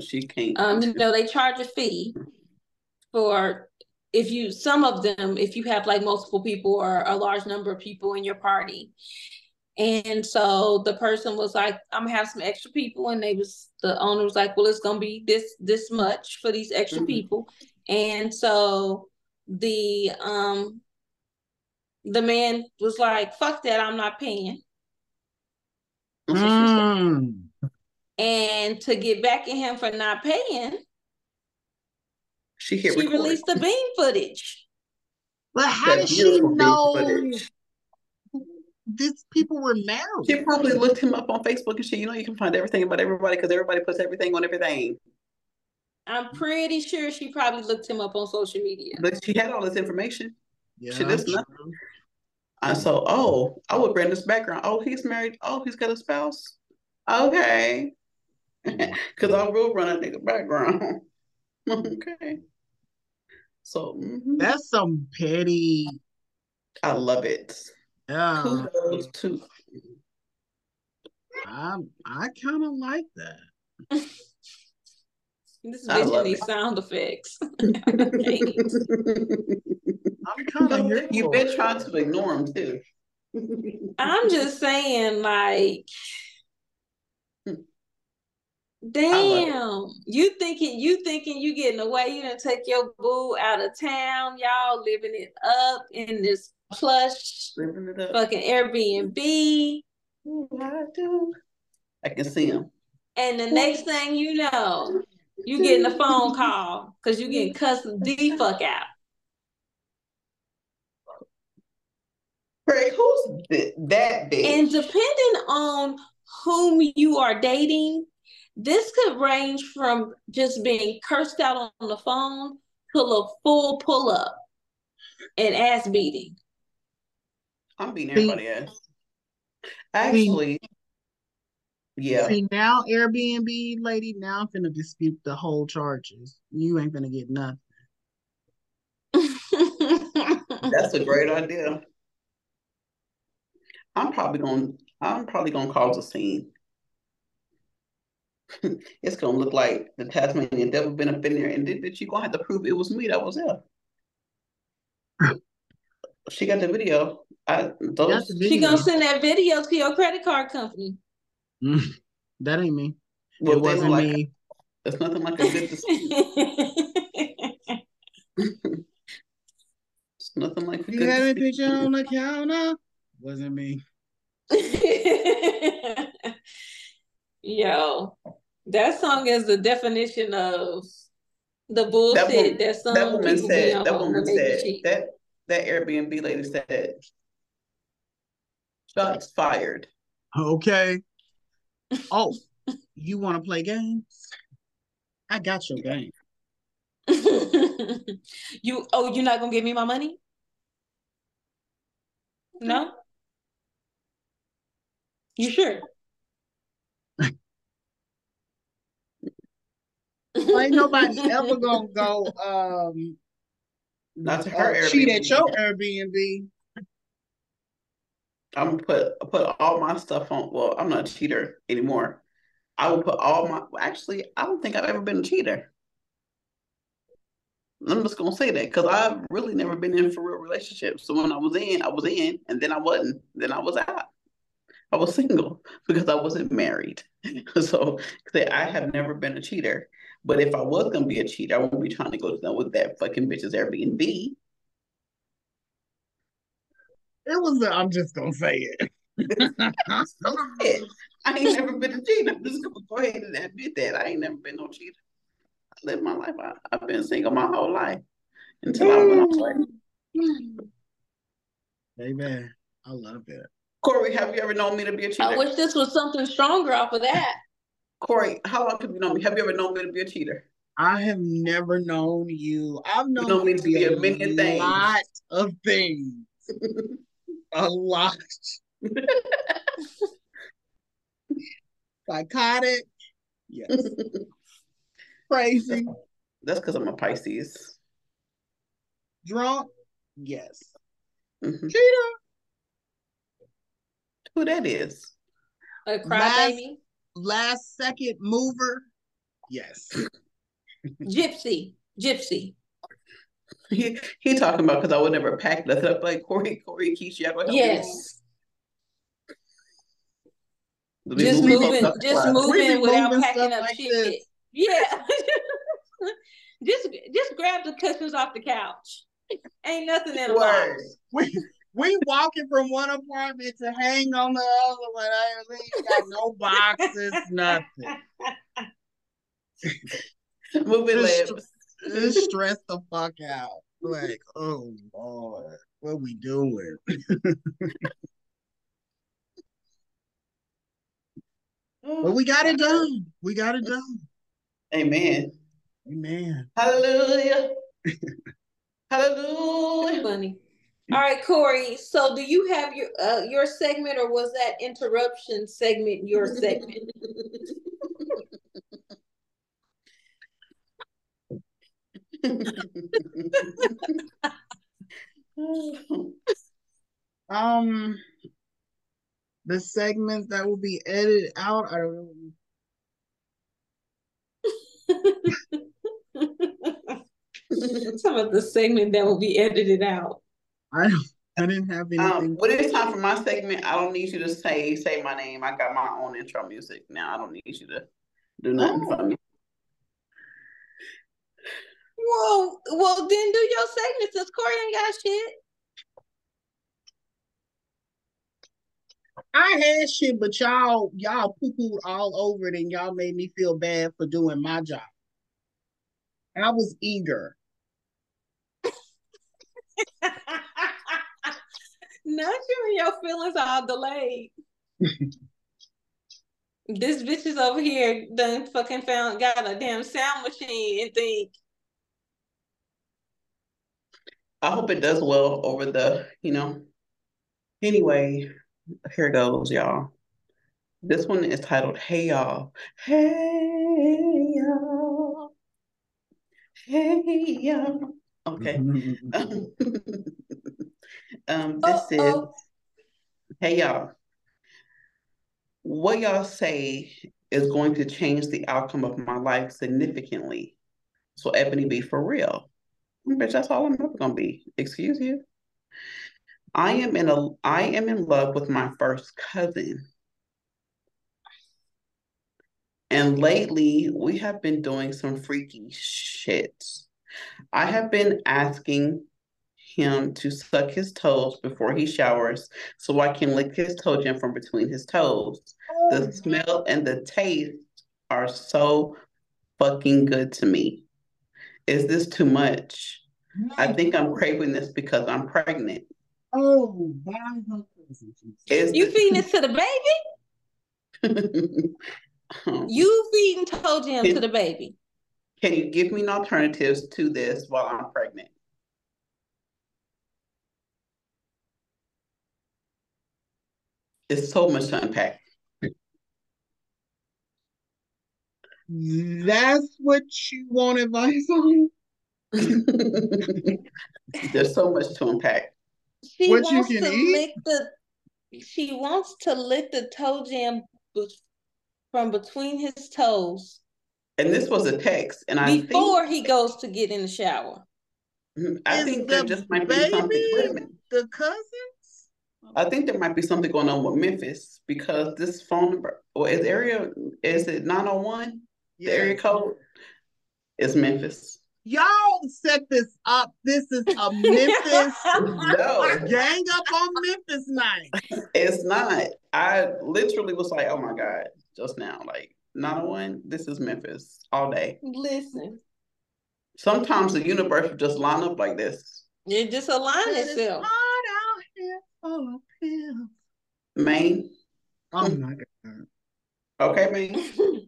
she can't. um you know they charge a fee for if you some of them if you have like multiple people or a large number of people in your party and so the person was like i'm gonna have some extra people and they was the owner was like well it's gonna be this this much for these extra Mhm. people and so the um the man was like fuck that i'm not paying That's what she said. Mm. and to get back at him for not paying She hit she record. released the beam footage But how That did she know footage. These people were married? She probably looked him up on Facebook and shit. You know, you can find everything about everybody because everybody puts everything on everything. I'm pretty sure she probably looked him up on social media. But she had all this information. Yeah, She does not- I And so, oh, I would bring this background. Oh, he's married. Oh, he's got a spouse. Okay. Because I will run a nigga background. okay. So, mhm. That's some petty. I love it. Yeah, Kudos to I I kind of like that. This I bitch love needs sound effects. I'm kind of here. You've for been trying to ignore him too. I'm just saying, like, damn, you thinking you thinking you getting away? You done take your boo out of town, y'all living it up in this plush Living it up. fucking Airbnb, I do. I can see him. and the next thing you know, you getting a phone call because you getting cussed the fuck out. Craig, who's th- that bitch? And depending on whom you are dating, this could range from just being cursed out on the phone to a full pull up and ass beating. I'm beating See- everybody ass. Actually, yeah. See now, Airbnb lady. Now I'm finna dispute the whole charges. You ain't gonna get nothing. That's a great idea. I'm probably gonna I'm probably gonna cause a scene. it's gonna look like the Tasmanian devil been up in there, and did then you gonna have to prove it was me that was there. she got the video. I those she video. gonna send that video to your credit card company. Mm, that ain't me. Well, it wasn't like- me. It's nothing like a good dispute. It's nothing like a You good have a picture on the counter. Wasn't me. Yo, that song is the definition of the bullshit That woman, that some that woman people be said, that woman said, cheating. that, that Airbnb lady said, shots fired. Okay. Oh, you want to play games? I got your game. you oh, you're not gonna give me my money? No? You sure? Ain't nobody ever gonna go um Not to her uh, cheat at your Airbnb. I'm gonna put put all my stuff on. Well, I'm not a cheater anymore. I will put all my. Actually, I don't think I've ever been a cheater. I'm just gonna say that because I've really never been in for real relationships. So when I was in, I was in, and then I wasn't. Then I was out. I was single because I wasn't married. so I have never been a cheater. But if I was gonna be a cheater, I wouldn't be trying to go to them with that fucking bitch's Airbnb. It was i I'm just gonna say it. I ain't never been a cheater. I'm just gonna go ahead and admit that I ain't never been no cheater. I lived my life. I, I've been single my whole life until I went away. Mm. Amen. I love it. Corey, have you ever known me to be a cheater? I wish this was something stronger off of that. Corey, how long have you known me? Have you ever known me to be a cheater? I have never known you. I've known know you me to to be be a a million things. lot of things. A lot. Psychotic. Yes. Crazy. That's because I'm a Pisces. Drunk. Yes. Mhm. Cheater. Who that is? A Last- crybaby. Last second mover. Yes. Gypsy. Gypsy. He he talking about because I would never pack nothing up like Corey, Corey, Keisha. y'all gonna Yes. move? Just moving, just closet. Moving without moving packing up like shit. this. Yeah. just just grab the cushions off the couch. Ain't nothing in a Word. box. We we walking from one apartment to hang on the other one. I we ain't got no boxes, nothing. Moving Just- lips. Just stress the fuck out. Like, oh Lord, what we doing? But we got it done. We got it done. Amen. Amen. Hallelujah. Hallelujah. Funny. All right, Corey. So, do you have your uh, your segment, or was that interruption segment your segment? Um, the segments that will be edited out. I don't know. Some of the segment that will be edited out. I don't. I didn't have anything. Um, when it's time for my segment, I don't need you to say say my name. I got my own intro music now. I don't need you to do nothing for me. Well, well, then do your segment since Corey ain't got shit. I had shit, but y'all y'all poo pooed all over it, and y'all made me feel bad for doing my job. I was eager. Not you and your feelings are delayed. this bitch is over here done fucking found got a damn sound machine and think I hope it does well over the, you know. Anyway, here goes, y'all. This one is titled Hey Y'all. Hey y'all. Hey y'all. Okay. um, this is Uh-oh. Hey y'all. What y'all say is going to change the outcome of my life significantly? So Ebony be for real. Mm-hmm. Bitch, that's all I'm ever gonna be. Excuse you. I mm-hmm. am in a I am in love with my first cousin. And lately, we have been doing some freaky shit. I have been asking him to suck his toes before he showers so I can lick his toe jam from between his toes. The oh. smell and the taste are so fucking good to me. Is this too much? I think I'm craving this because I'm pregnant. Oh, Is You this- feeding it to the baby? You feeding toe jam to the baby? Can you give me alternatives to this while I'm pregnant? It's so much to unpack. That's what you want advice on? There's so much to unpack. She What you wants can to eat? lick the. She wants to lick the toe jam be- from between his toes And this was a text, and I before think he goes to get in the shower. Mm-hmm. I Is think there just might be something. Wait a minute. The cousins? I think there might be something going on with Memphis because this phone number or is area is it 901? The area Yes. code is Memphis. Y'all set this up. This is a Memphis No, gang up on Memphis night. it's not. I literally was like, oh my God, just now. Like 901, this is Memphis all day. Listen, Sometimes the universe will just line up like this. it just align It's itself. hot out here full of pills. Maine. Oh hmm. my god. Okay, Maine.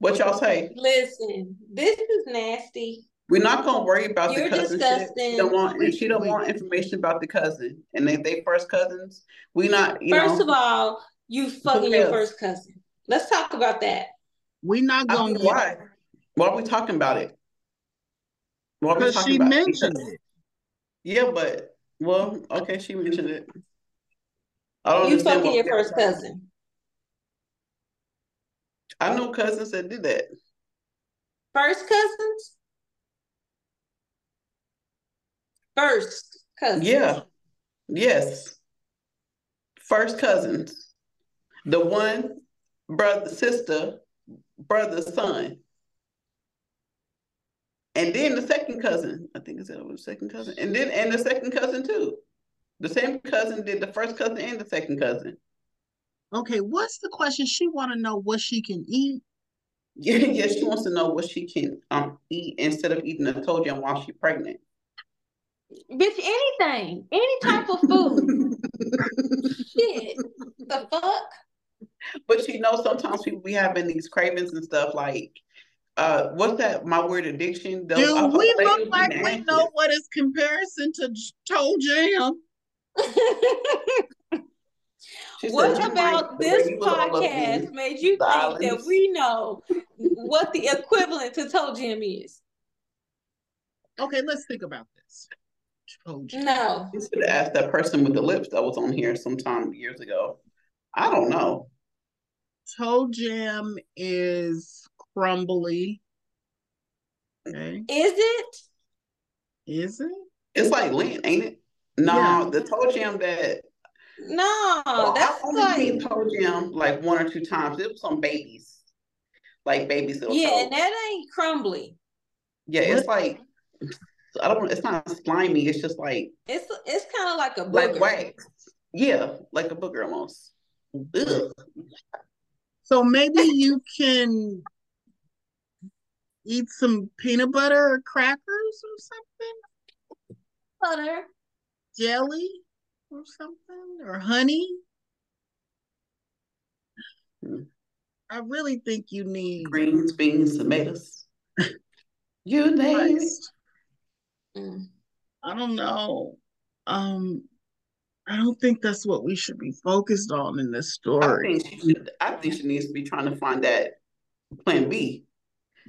What y'all say? Listen, this is nasty. We're not gonna worry about You're the cousin shit. disgusting. She don't want and she don't want information about the cousin. And if they first cousins, we not, you First know. of all, you fucking your first cousin. Let's talk about that. We're not gonna get why? Why are we talking about it? Why are we talking she about it? mentioned Because- it. Yeah, but well, okay, she mentioned it. I don't You understand fucking your first have to- cousin. I oh. know cousins that did that. First cousins? First cousins. Yeah. Yes. First cousins. The one brother, sister, brother, son. And then the second cousin. I think is that was second cousin. And then and the second cousin too. The same cousin did the first cousin and the second cousin. Okay, what's the question? She want to know what she can eat. Yeah, yeah, she wants to know what she can um eat instead of eating a toe jam while she's pregnant. Bitch, anything. Any type of food. Shit. The fuck? But you know, sometimes people be having these cravings and stuff like uh what's that my word addiction? Those- Do we look like we nasty. know what is comparison to j- toe jam? She what "You about this you was all up in podcast made you think that we know what the equivalent to toe jam is? Okay, let's think about this. Toe jam. No. You should have asked that person with the lips that was on here sometime years ago. I don't know. Toe jam is crumbly. Okay, Is it? is it? It's like lint, ain't it? No, Yeah. the toe jam that No, Well, that's I only like seen toe jam like one or two times. It was on babies, like babies little yeah, toes. and that ain't crumbly. Yeah, it's like I don't. Know, it's not slimy. It's just like It's it's kind of like a like wax. Yeah, like a booger almost. Ugh. So maybe you can eat some peanut butter or crackers or something, butter. jelly or something, or honey. Hmm. I really think you need Greens, beans, tomatoes. You name it. Mm. I don't know. Um, I don't think that's what we should be focused on in this I story. think she should. I think she needs to be trying to find that plan B,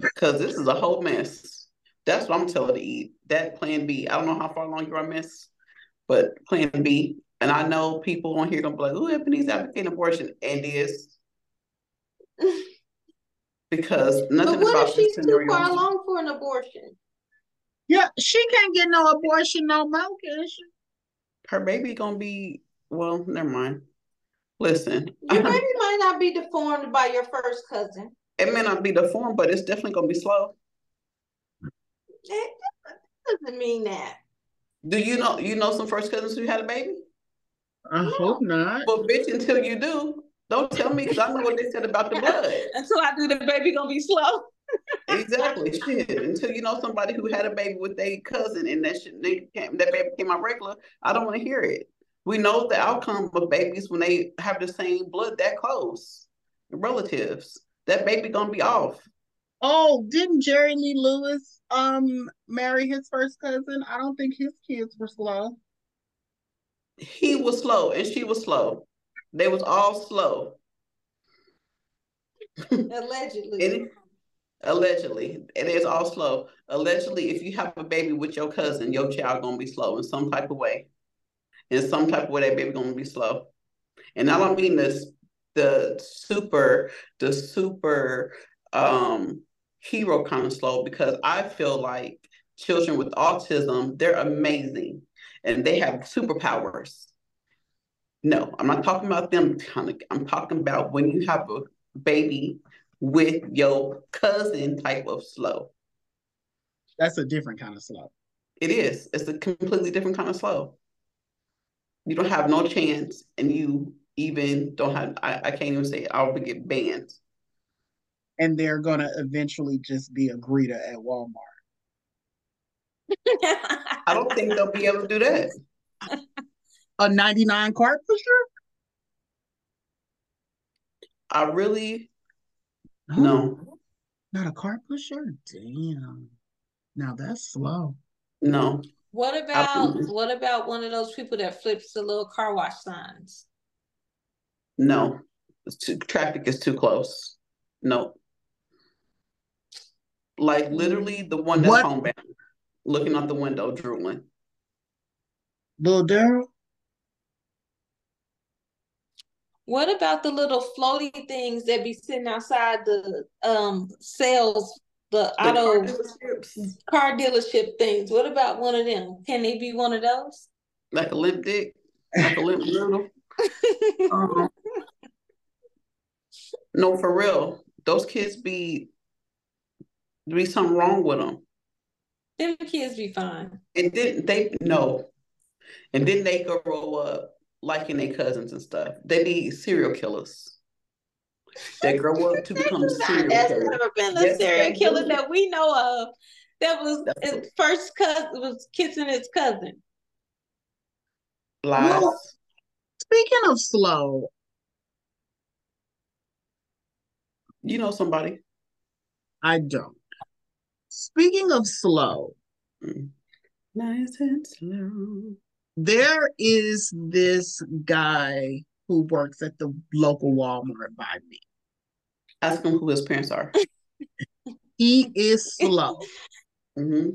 because this is a whole mess. That's what I'm telling her to eat. That plan B. I don't know how far along you're on miss, but plan B. And I know people on here gonna be like, "Ooh, Ebony's advocating abortion," and is because nothing But what about if she's too far along for an abortion? Yeah, she can't get no abortion no more, can she? Her baby gonna be well. Never mind. Listen, Your baby might not be deformed by your first cousin. It may not be deformed, but it's definitely gonna be slow. That doesn't mean that. Do you know you know some first cousins who had a baby? I No. hope not. Well, bitch, until you do, don't tell me because I know what they said about the blood. Until I do, the baby gonna be slow. Exactly, shit. Until you know somebody who had a baby with a cousin and that shit, they came, that baby came out regular, I don't want to hear it. We know the outcome of babies when they have the same blood that close, relatives. That baby gonna be off. Oh, didn't Jerry Lee Lewis um marry his first cousin? I don't think his kids were slow. He was slow and she was slow. They was all slow. Allegedly. It- allegedly, it is all slow. Allegedly, if you have a baby with your cousin, your child gonna be slow in some type of way. In some type of way, that baby gonna be slow. And I don't mean this the super, the super um hero kind of slow because I feel like children with autism, they're amazing and they have superpowers. No, I'm not talking about them kind of I'm talking about when you have a baby with your cousin type of slow. That's a different kind of slow. It is. It's a completely different kind of slow. You don't have no chance, and you even don't have. I, I can't even say it. I'll get banned. And they're gonna eventually just be a greeter at Walmart. I don't think they'll be able to do that. A 99 cart pusher? I really Huh? no, Not a cart pusher? Damn. Now that's slow. no. what about what about one of those people that flips the little car wash signs? No, too, traffic is too close. No. Like literally the one that's What? homebound, looking out the window, drooling. Little Daryl? What about the little floaty things that be sitting outside the um sales, the The car auto dealerships, car dealership things? What about one of them? Can they be one of those? like a limp dick, like a limp noodle. Um, no, for real. Those kids be be something wrong with them, Them kids be fine. and didn't they? No, and then they grow up liking their cousins and stuff. They be serial killers. They grow up to become There's serial killers. never been a Yes, serial killer do. that we know of that was That's his first cousin was kissing his cousin. Lies. Well- Speaking of slow, You know somebody. I don't. Speaking of slow, Nice and slow. there is this guy who works at the local Walmart by me. Ask him who his parents are. He is slow. hmm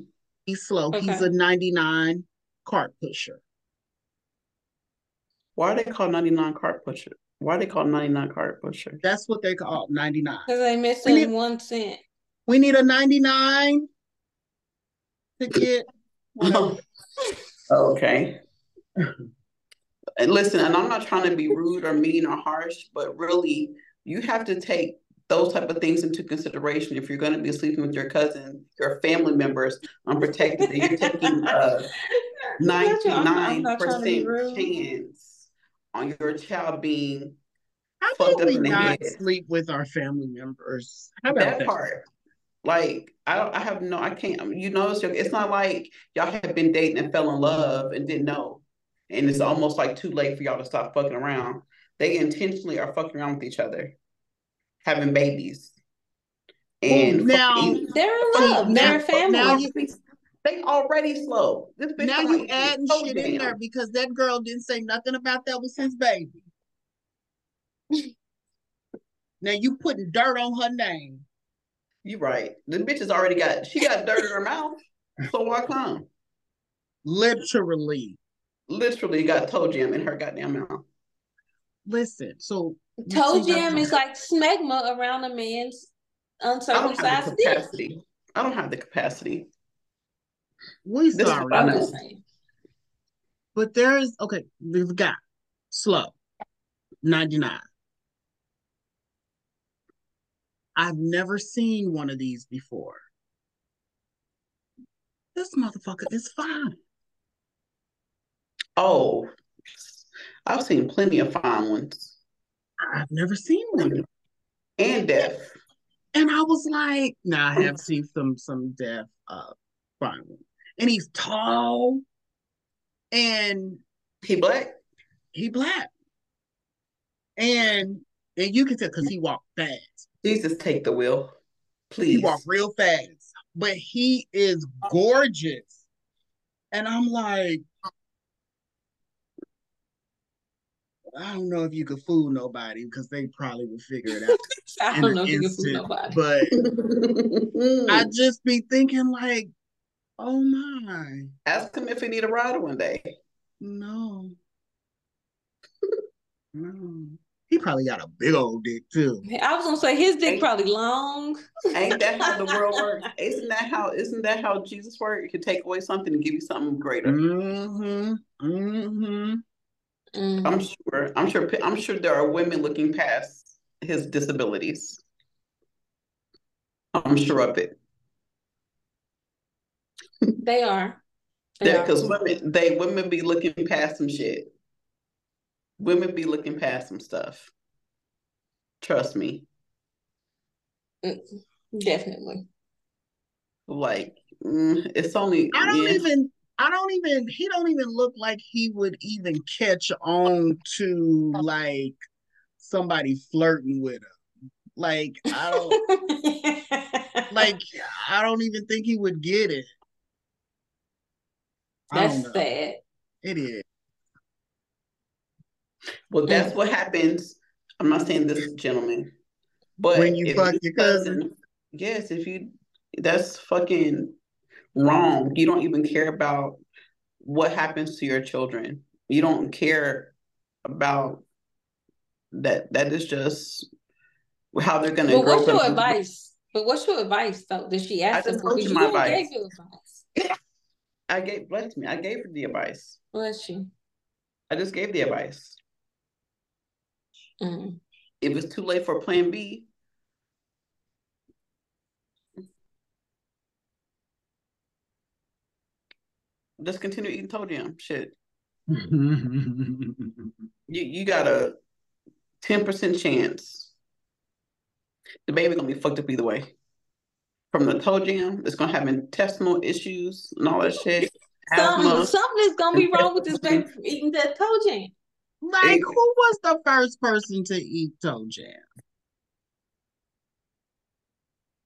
He's slow. He's a 99 cart pusher. Why are they called 99 cart pusher? Why are they called 99 cart pusher? That's what they call 99. Because they missing need- one cent. We need a 99 to get whatever. okay. And listen, and I'm not trying to be rude or mean or harsh, but really, you have to take those type of things into consideration if you're going to be sleeping with your cousin, your family members, unprotected. that You're taking a I'm not trying- I'm 99 not trying to be percent chance on your child being How fucked up we in the not head. sleep with our family members? How about that that? part. Like I don't, I have no, I can't. Mean, you know, it's, it's not like y'all have been dating and fell in love and didn't know, and it's almost like too late for y'all to stop fucking around. They intentionally are fucking around with each other, having babies, and Well, now- fucking- They're in love. now- They're a family. now you- they already slow. This bitch Now you about adding so shit in there because that girl didn't say nothing about that was his baby. now you putting dirt on her name. You right. The bitch has already got. She got dirt in her mouth. So why come? Literally. Literally got toe jam in her goddamn mouth. Listen, so you Toe jam that- is like smegma around a man's I don't have the uncircumcised dick. capacity. I don't have the capacity. we This is sorry. what I I'm just saying. But there's okay, we've got slow 99. I've never seen one of these before. This motherfucker is fine. Oh, I've seen plenty of fine ones. I've never seen one. And deaf. And I was like, nah, I have seen some some deaf uh fine ones. And he's tall and he black. He black. And and you can tell because he walked fast. Jesus, take the wheel. Please. He walked real fast. But he is gorgeous. And I'm like, I don't know if you could fool nobody because they probably would figure it out. I don't know if you can fool nobody. But I'd just be thinking like, oh my. Ask him if he need a ride one day. No. no. He probably got a big old dick too. I was gonna say his dick ain't, probably long. Ain't that how the world works? Isn't that how? Isn't that how Jesus worked? He could take away something and give you something greater. Mm-hmm. Mm-hmm. Mm-hmm. I'm sure. I'm sure. I'm sure there are women looking past his disabilities. I'm sure of it. They are. yeah, because women, they women be looking past some shit. Women be looking past some stuff. Trust me. Mm, definitely. Like mm, it's only. I don't yeah. even. I don't even he don't even look like he would even catch on to like somebody flirting with him. Like I don't like I don't even think he would get it. That's sad. It is. Well, that's what happens. I'm not saying this gentleman, but when you fuck your cousin, yes, if you that's fucking wrong. You don't even care about what happens to your children. You don't care about that. That is just how they're going to. But what's your advice? But what's your advice though? Did she ask? I just told you my advice. advice. I gave bless me. I gave her the advice. Bless you. I just gave the advice. Mm. If it's too late for Plan B, just continue eating toe jam. Shit. you you got a ten percent chance the baby gonna be fucked up either way. From the toe jam, it's gonna have intestinal issues and all that shit. Something, something is gonna be wrong with this baby eating that toe jam. Like, who was the first person to eat toe jam?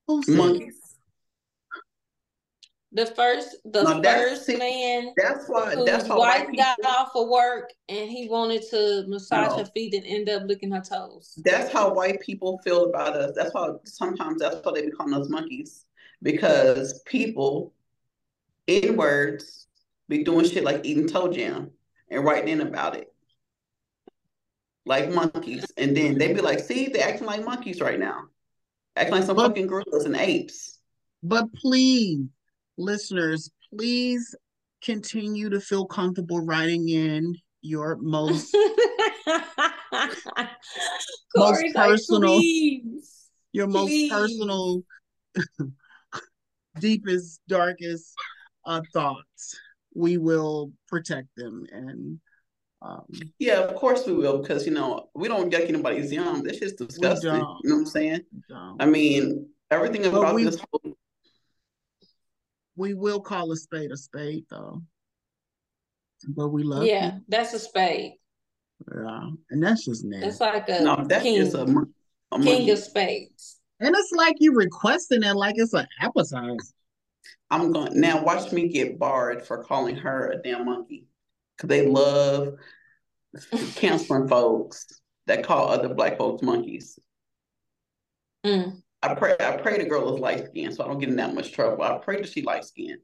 Who Monkeys. The first, the no, first man. That's why. That's why wife got off of work and he wanted to massage no. her feet and end up licking her toes. That's how white people feel about us. That's how sometimes that's why they be calling us monkeys because people, in words, be doing shit like eating toe jam and writing in about it like monkeys, and then they'd be like, "See, they're acting like monkeys right now, acting like some but, fucking gorillas and apes." But please listeners, please continue to feel comfortable writing in your most most personal like, your please. most personal deepest darkest uh, thoughts we will protect them and um, yeah of course we will because you know we don't yuck anybody's yum this is disgusting you know what i'm saying i mean everything about we, this whole we will call a spade a spade though. But we love Yeah, you. that's a spade. Yeah. And that's just nasty. It's like a no, that's king, just a, a king of spades. And it's like you requesting it like it's an appetizer. I'm going now watch me get barred for calling her a damn monkey. Cause they love canceling folks that call other black folks monkeys. Mm. I pray I pray the girl is light skinned so I don't get in that much trouble. I pray that she light skinned.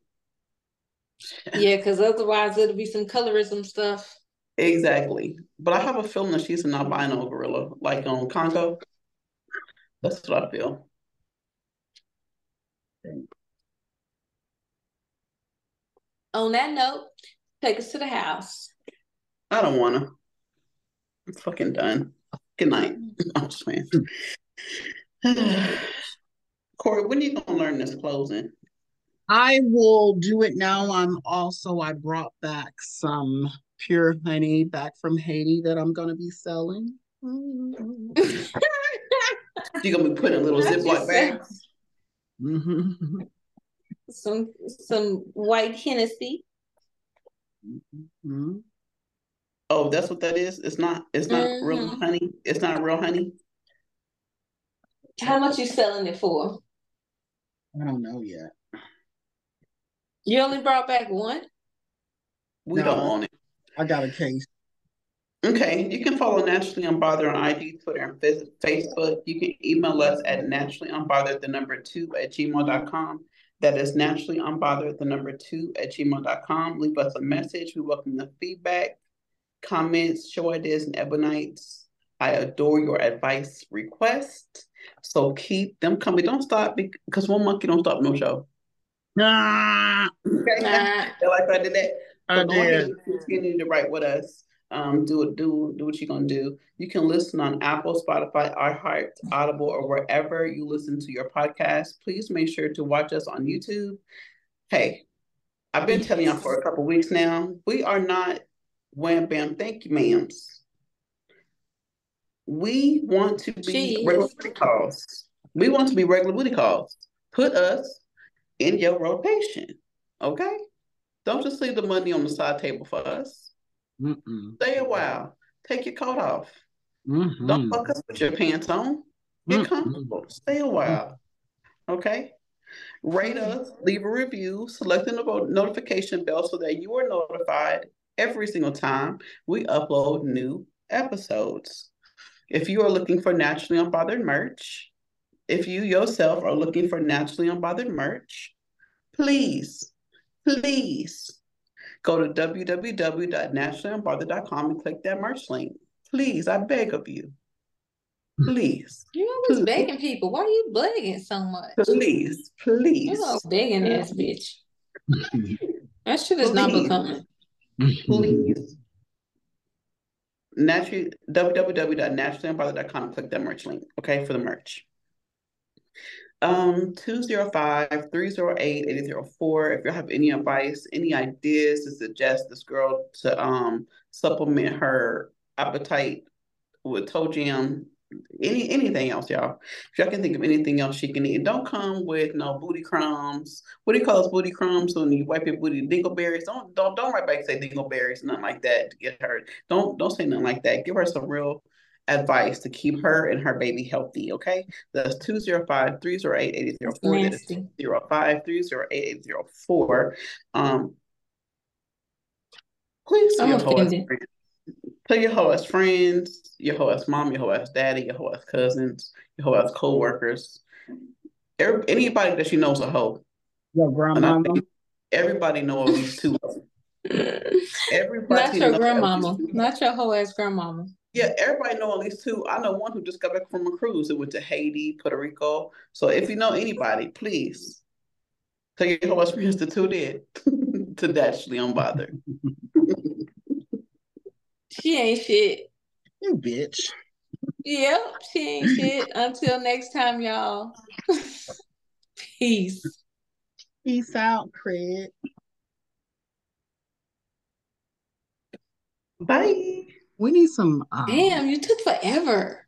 yeah, because otherwise it'll be some colorism stuff. Exactly. But I have a feeling that she's an albino gorilla, like on Congo. That's what I feel. On that note, take us to the house. I don't wanna. I'm fucking done. Good night. I'm just playing. Corry, when are you gonna learn this closing? I will do it now. I'm also I brought back some pure honey back from Haiti that I'm gonna be selling. You're gonna be putting a little Ziploc just bags. Mm-hmm. some some white Hennessy. Mm-hmm. Oh, that's what that is. It's not. It's not real Mhm. honey. It's not real honey. How much you selling it for? I don't know yet. You only brought back one? We No. don't own it. I got a case. Okay, you can follow Naturally Unbothered on IG, Twitter, and Facebook. You can email us at naturally unbothered, the number two at gmail.com. That is naturally unbothered, the number two at gmail.com. Leave us a message. We welcome the feedback, comments, show ideas, and ebonites. I adore your advice request. So keep them coming. Don't stop because one monkey don't stop no show. Ah, Okay? Nah. Feel like I did that? I So ahead did. continue to write with us. Um, do it, do do what you're gonna do. You can listen on Apple, Spotify, iHeart, Audible, or wherever you listen to your podcast. Please make sure to watch us on YouTube. Hey, I've been telling y'all for a couple weeks now. We are not wham bam. Thank you, ma'ams. We want to be Jeez. regular booty calls. We want to be regular booty calls. Put us in your rotation, okay? Don't just leave the money on the side table for us. Mm-mm. Stay a while. Take your coat off. Mhm. Don't fuck us with your pants on. Get comfortable. Stay a while. Okay? Rate us, leave a review, select the notification bell so that you are notified every single time we upload new episodes. If you are looking for Naturally Unbothered merch, if you yourself are looking for Naturally Unbothered merch, please, please go to www.naturallyunbothered.com and click that merch link. Please, I beg of you. Please, You always begging people. Why are you begging so much? please, please, You're a begging ass bitch. That shit is not Please. becoming. please. Naturally, www.naturallyunbothered.com, click that merch link, okay, for the merch. Um, 205-308-8004. If you have any advice, any ideas to suggest this girl to um supplement her appetite with toe jam, any anything else, y'all. If y'all can think of anything else she can eat, don't come with no booty crumbs. What do you call those booty crumbs when you wipe your booty? Dingleberries. Don't don't don't write back and say dingleberries, nothing like that to get her. Don't don't say nothing like that. Give her some real advice to keep her and her baby healthy, okay? That's 205 308 8004. That is 205 308 8004. Um, please tell I'm your whole ass friends. Tell your whole ass friends, your whole ass mom, your whole ass daddy, your whole ass cousins, your whole ass co-workers. Every, anybody that you know is a hoe. Your And I grandmama. think everybody know at least two of them. Everybody Not your know grandmama. Not your whole ass grandmama. Yeah, everybody know at least two. I know one who just got back from a cruise. It went to Haiti, Puerto Rico. So if you know anybody, please tell your whole ass friends to tune in to Naturally Unbothered. She ain't shit. You bitch. Yep, she ain't shit. Until next time, y'all. Peace. Peace out, Craig. Bye. We need some. Um, Damn, you took forever.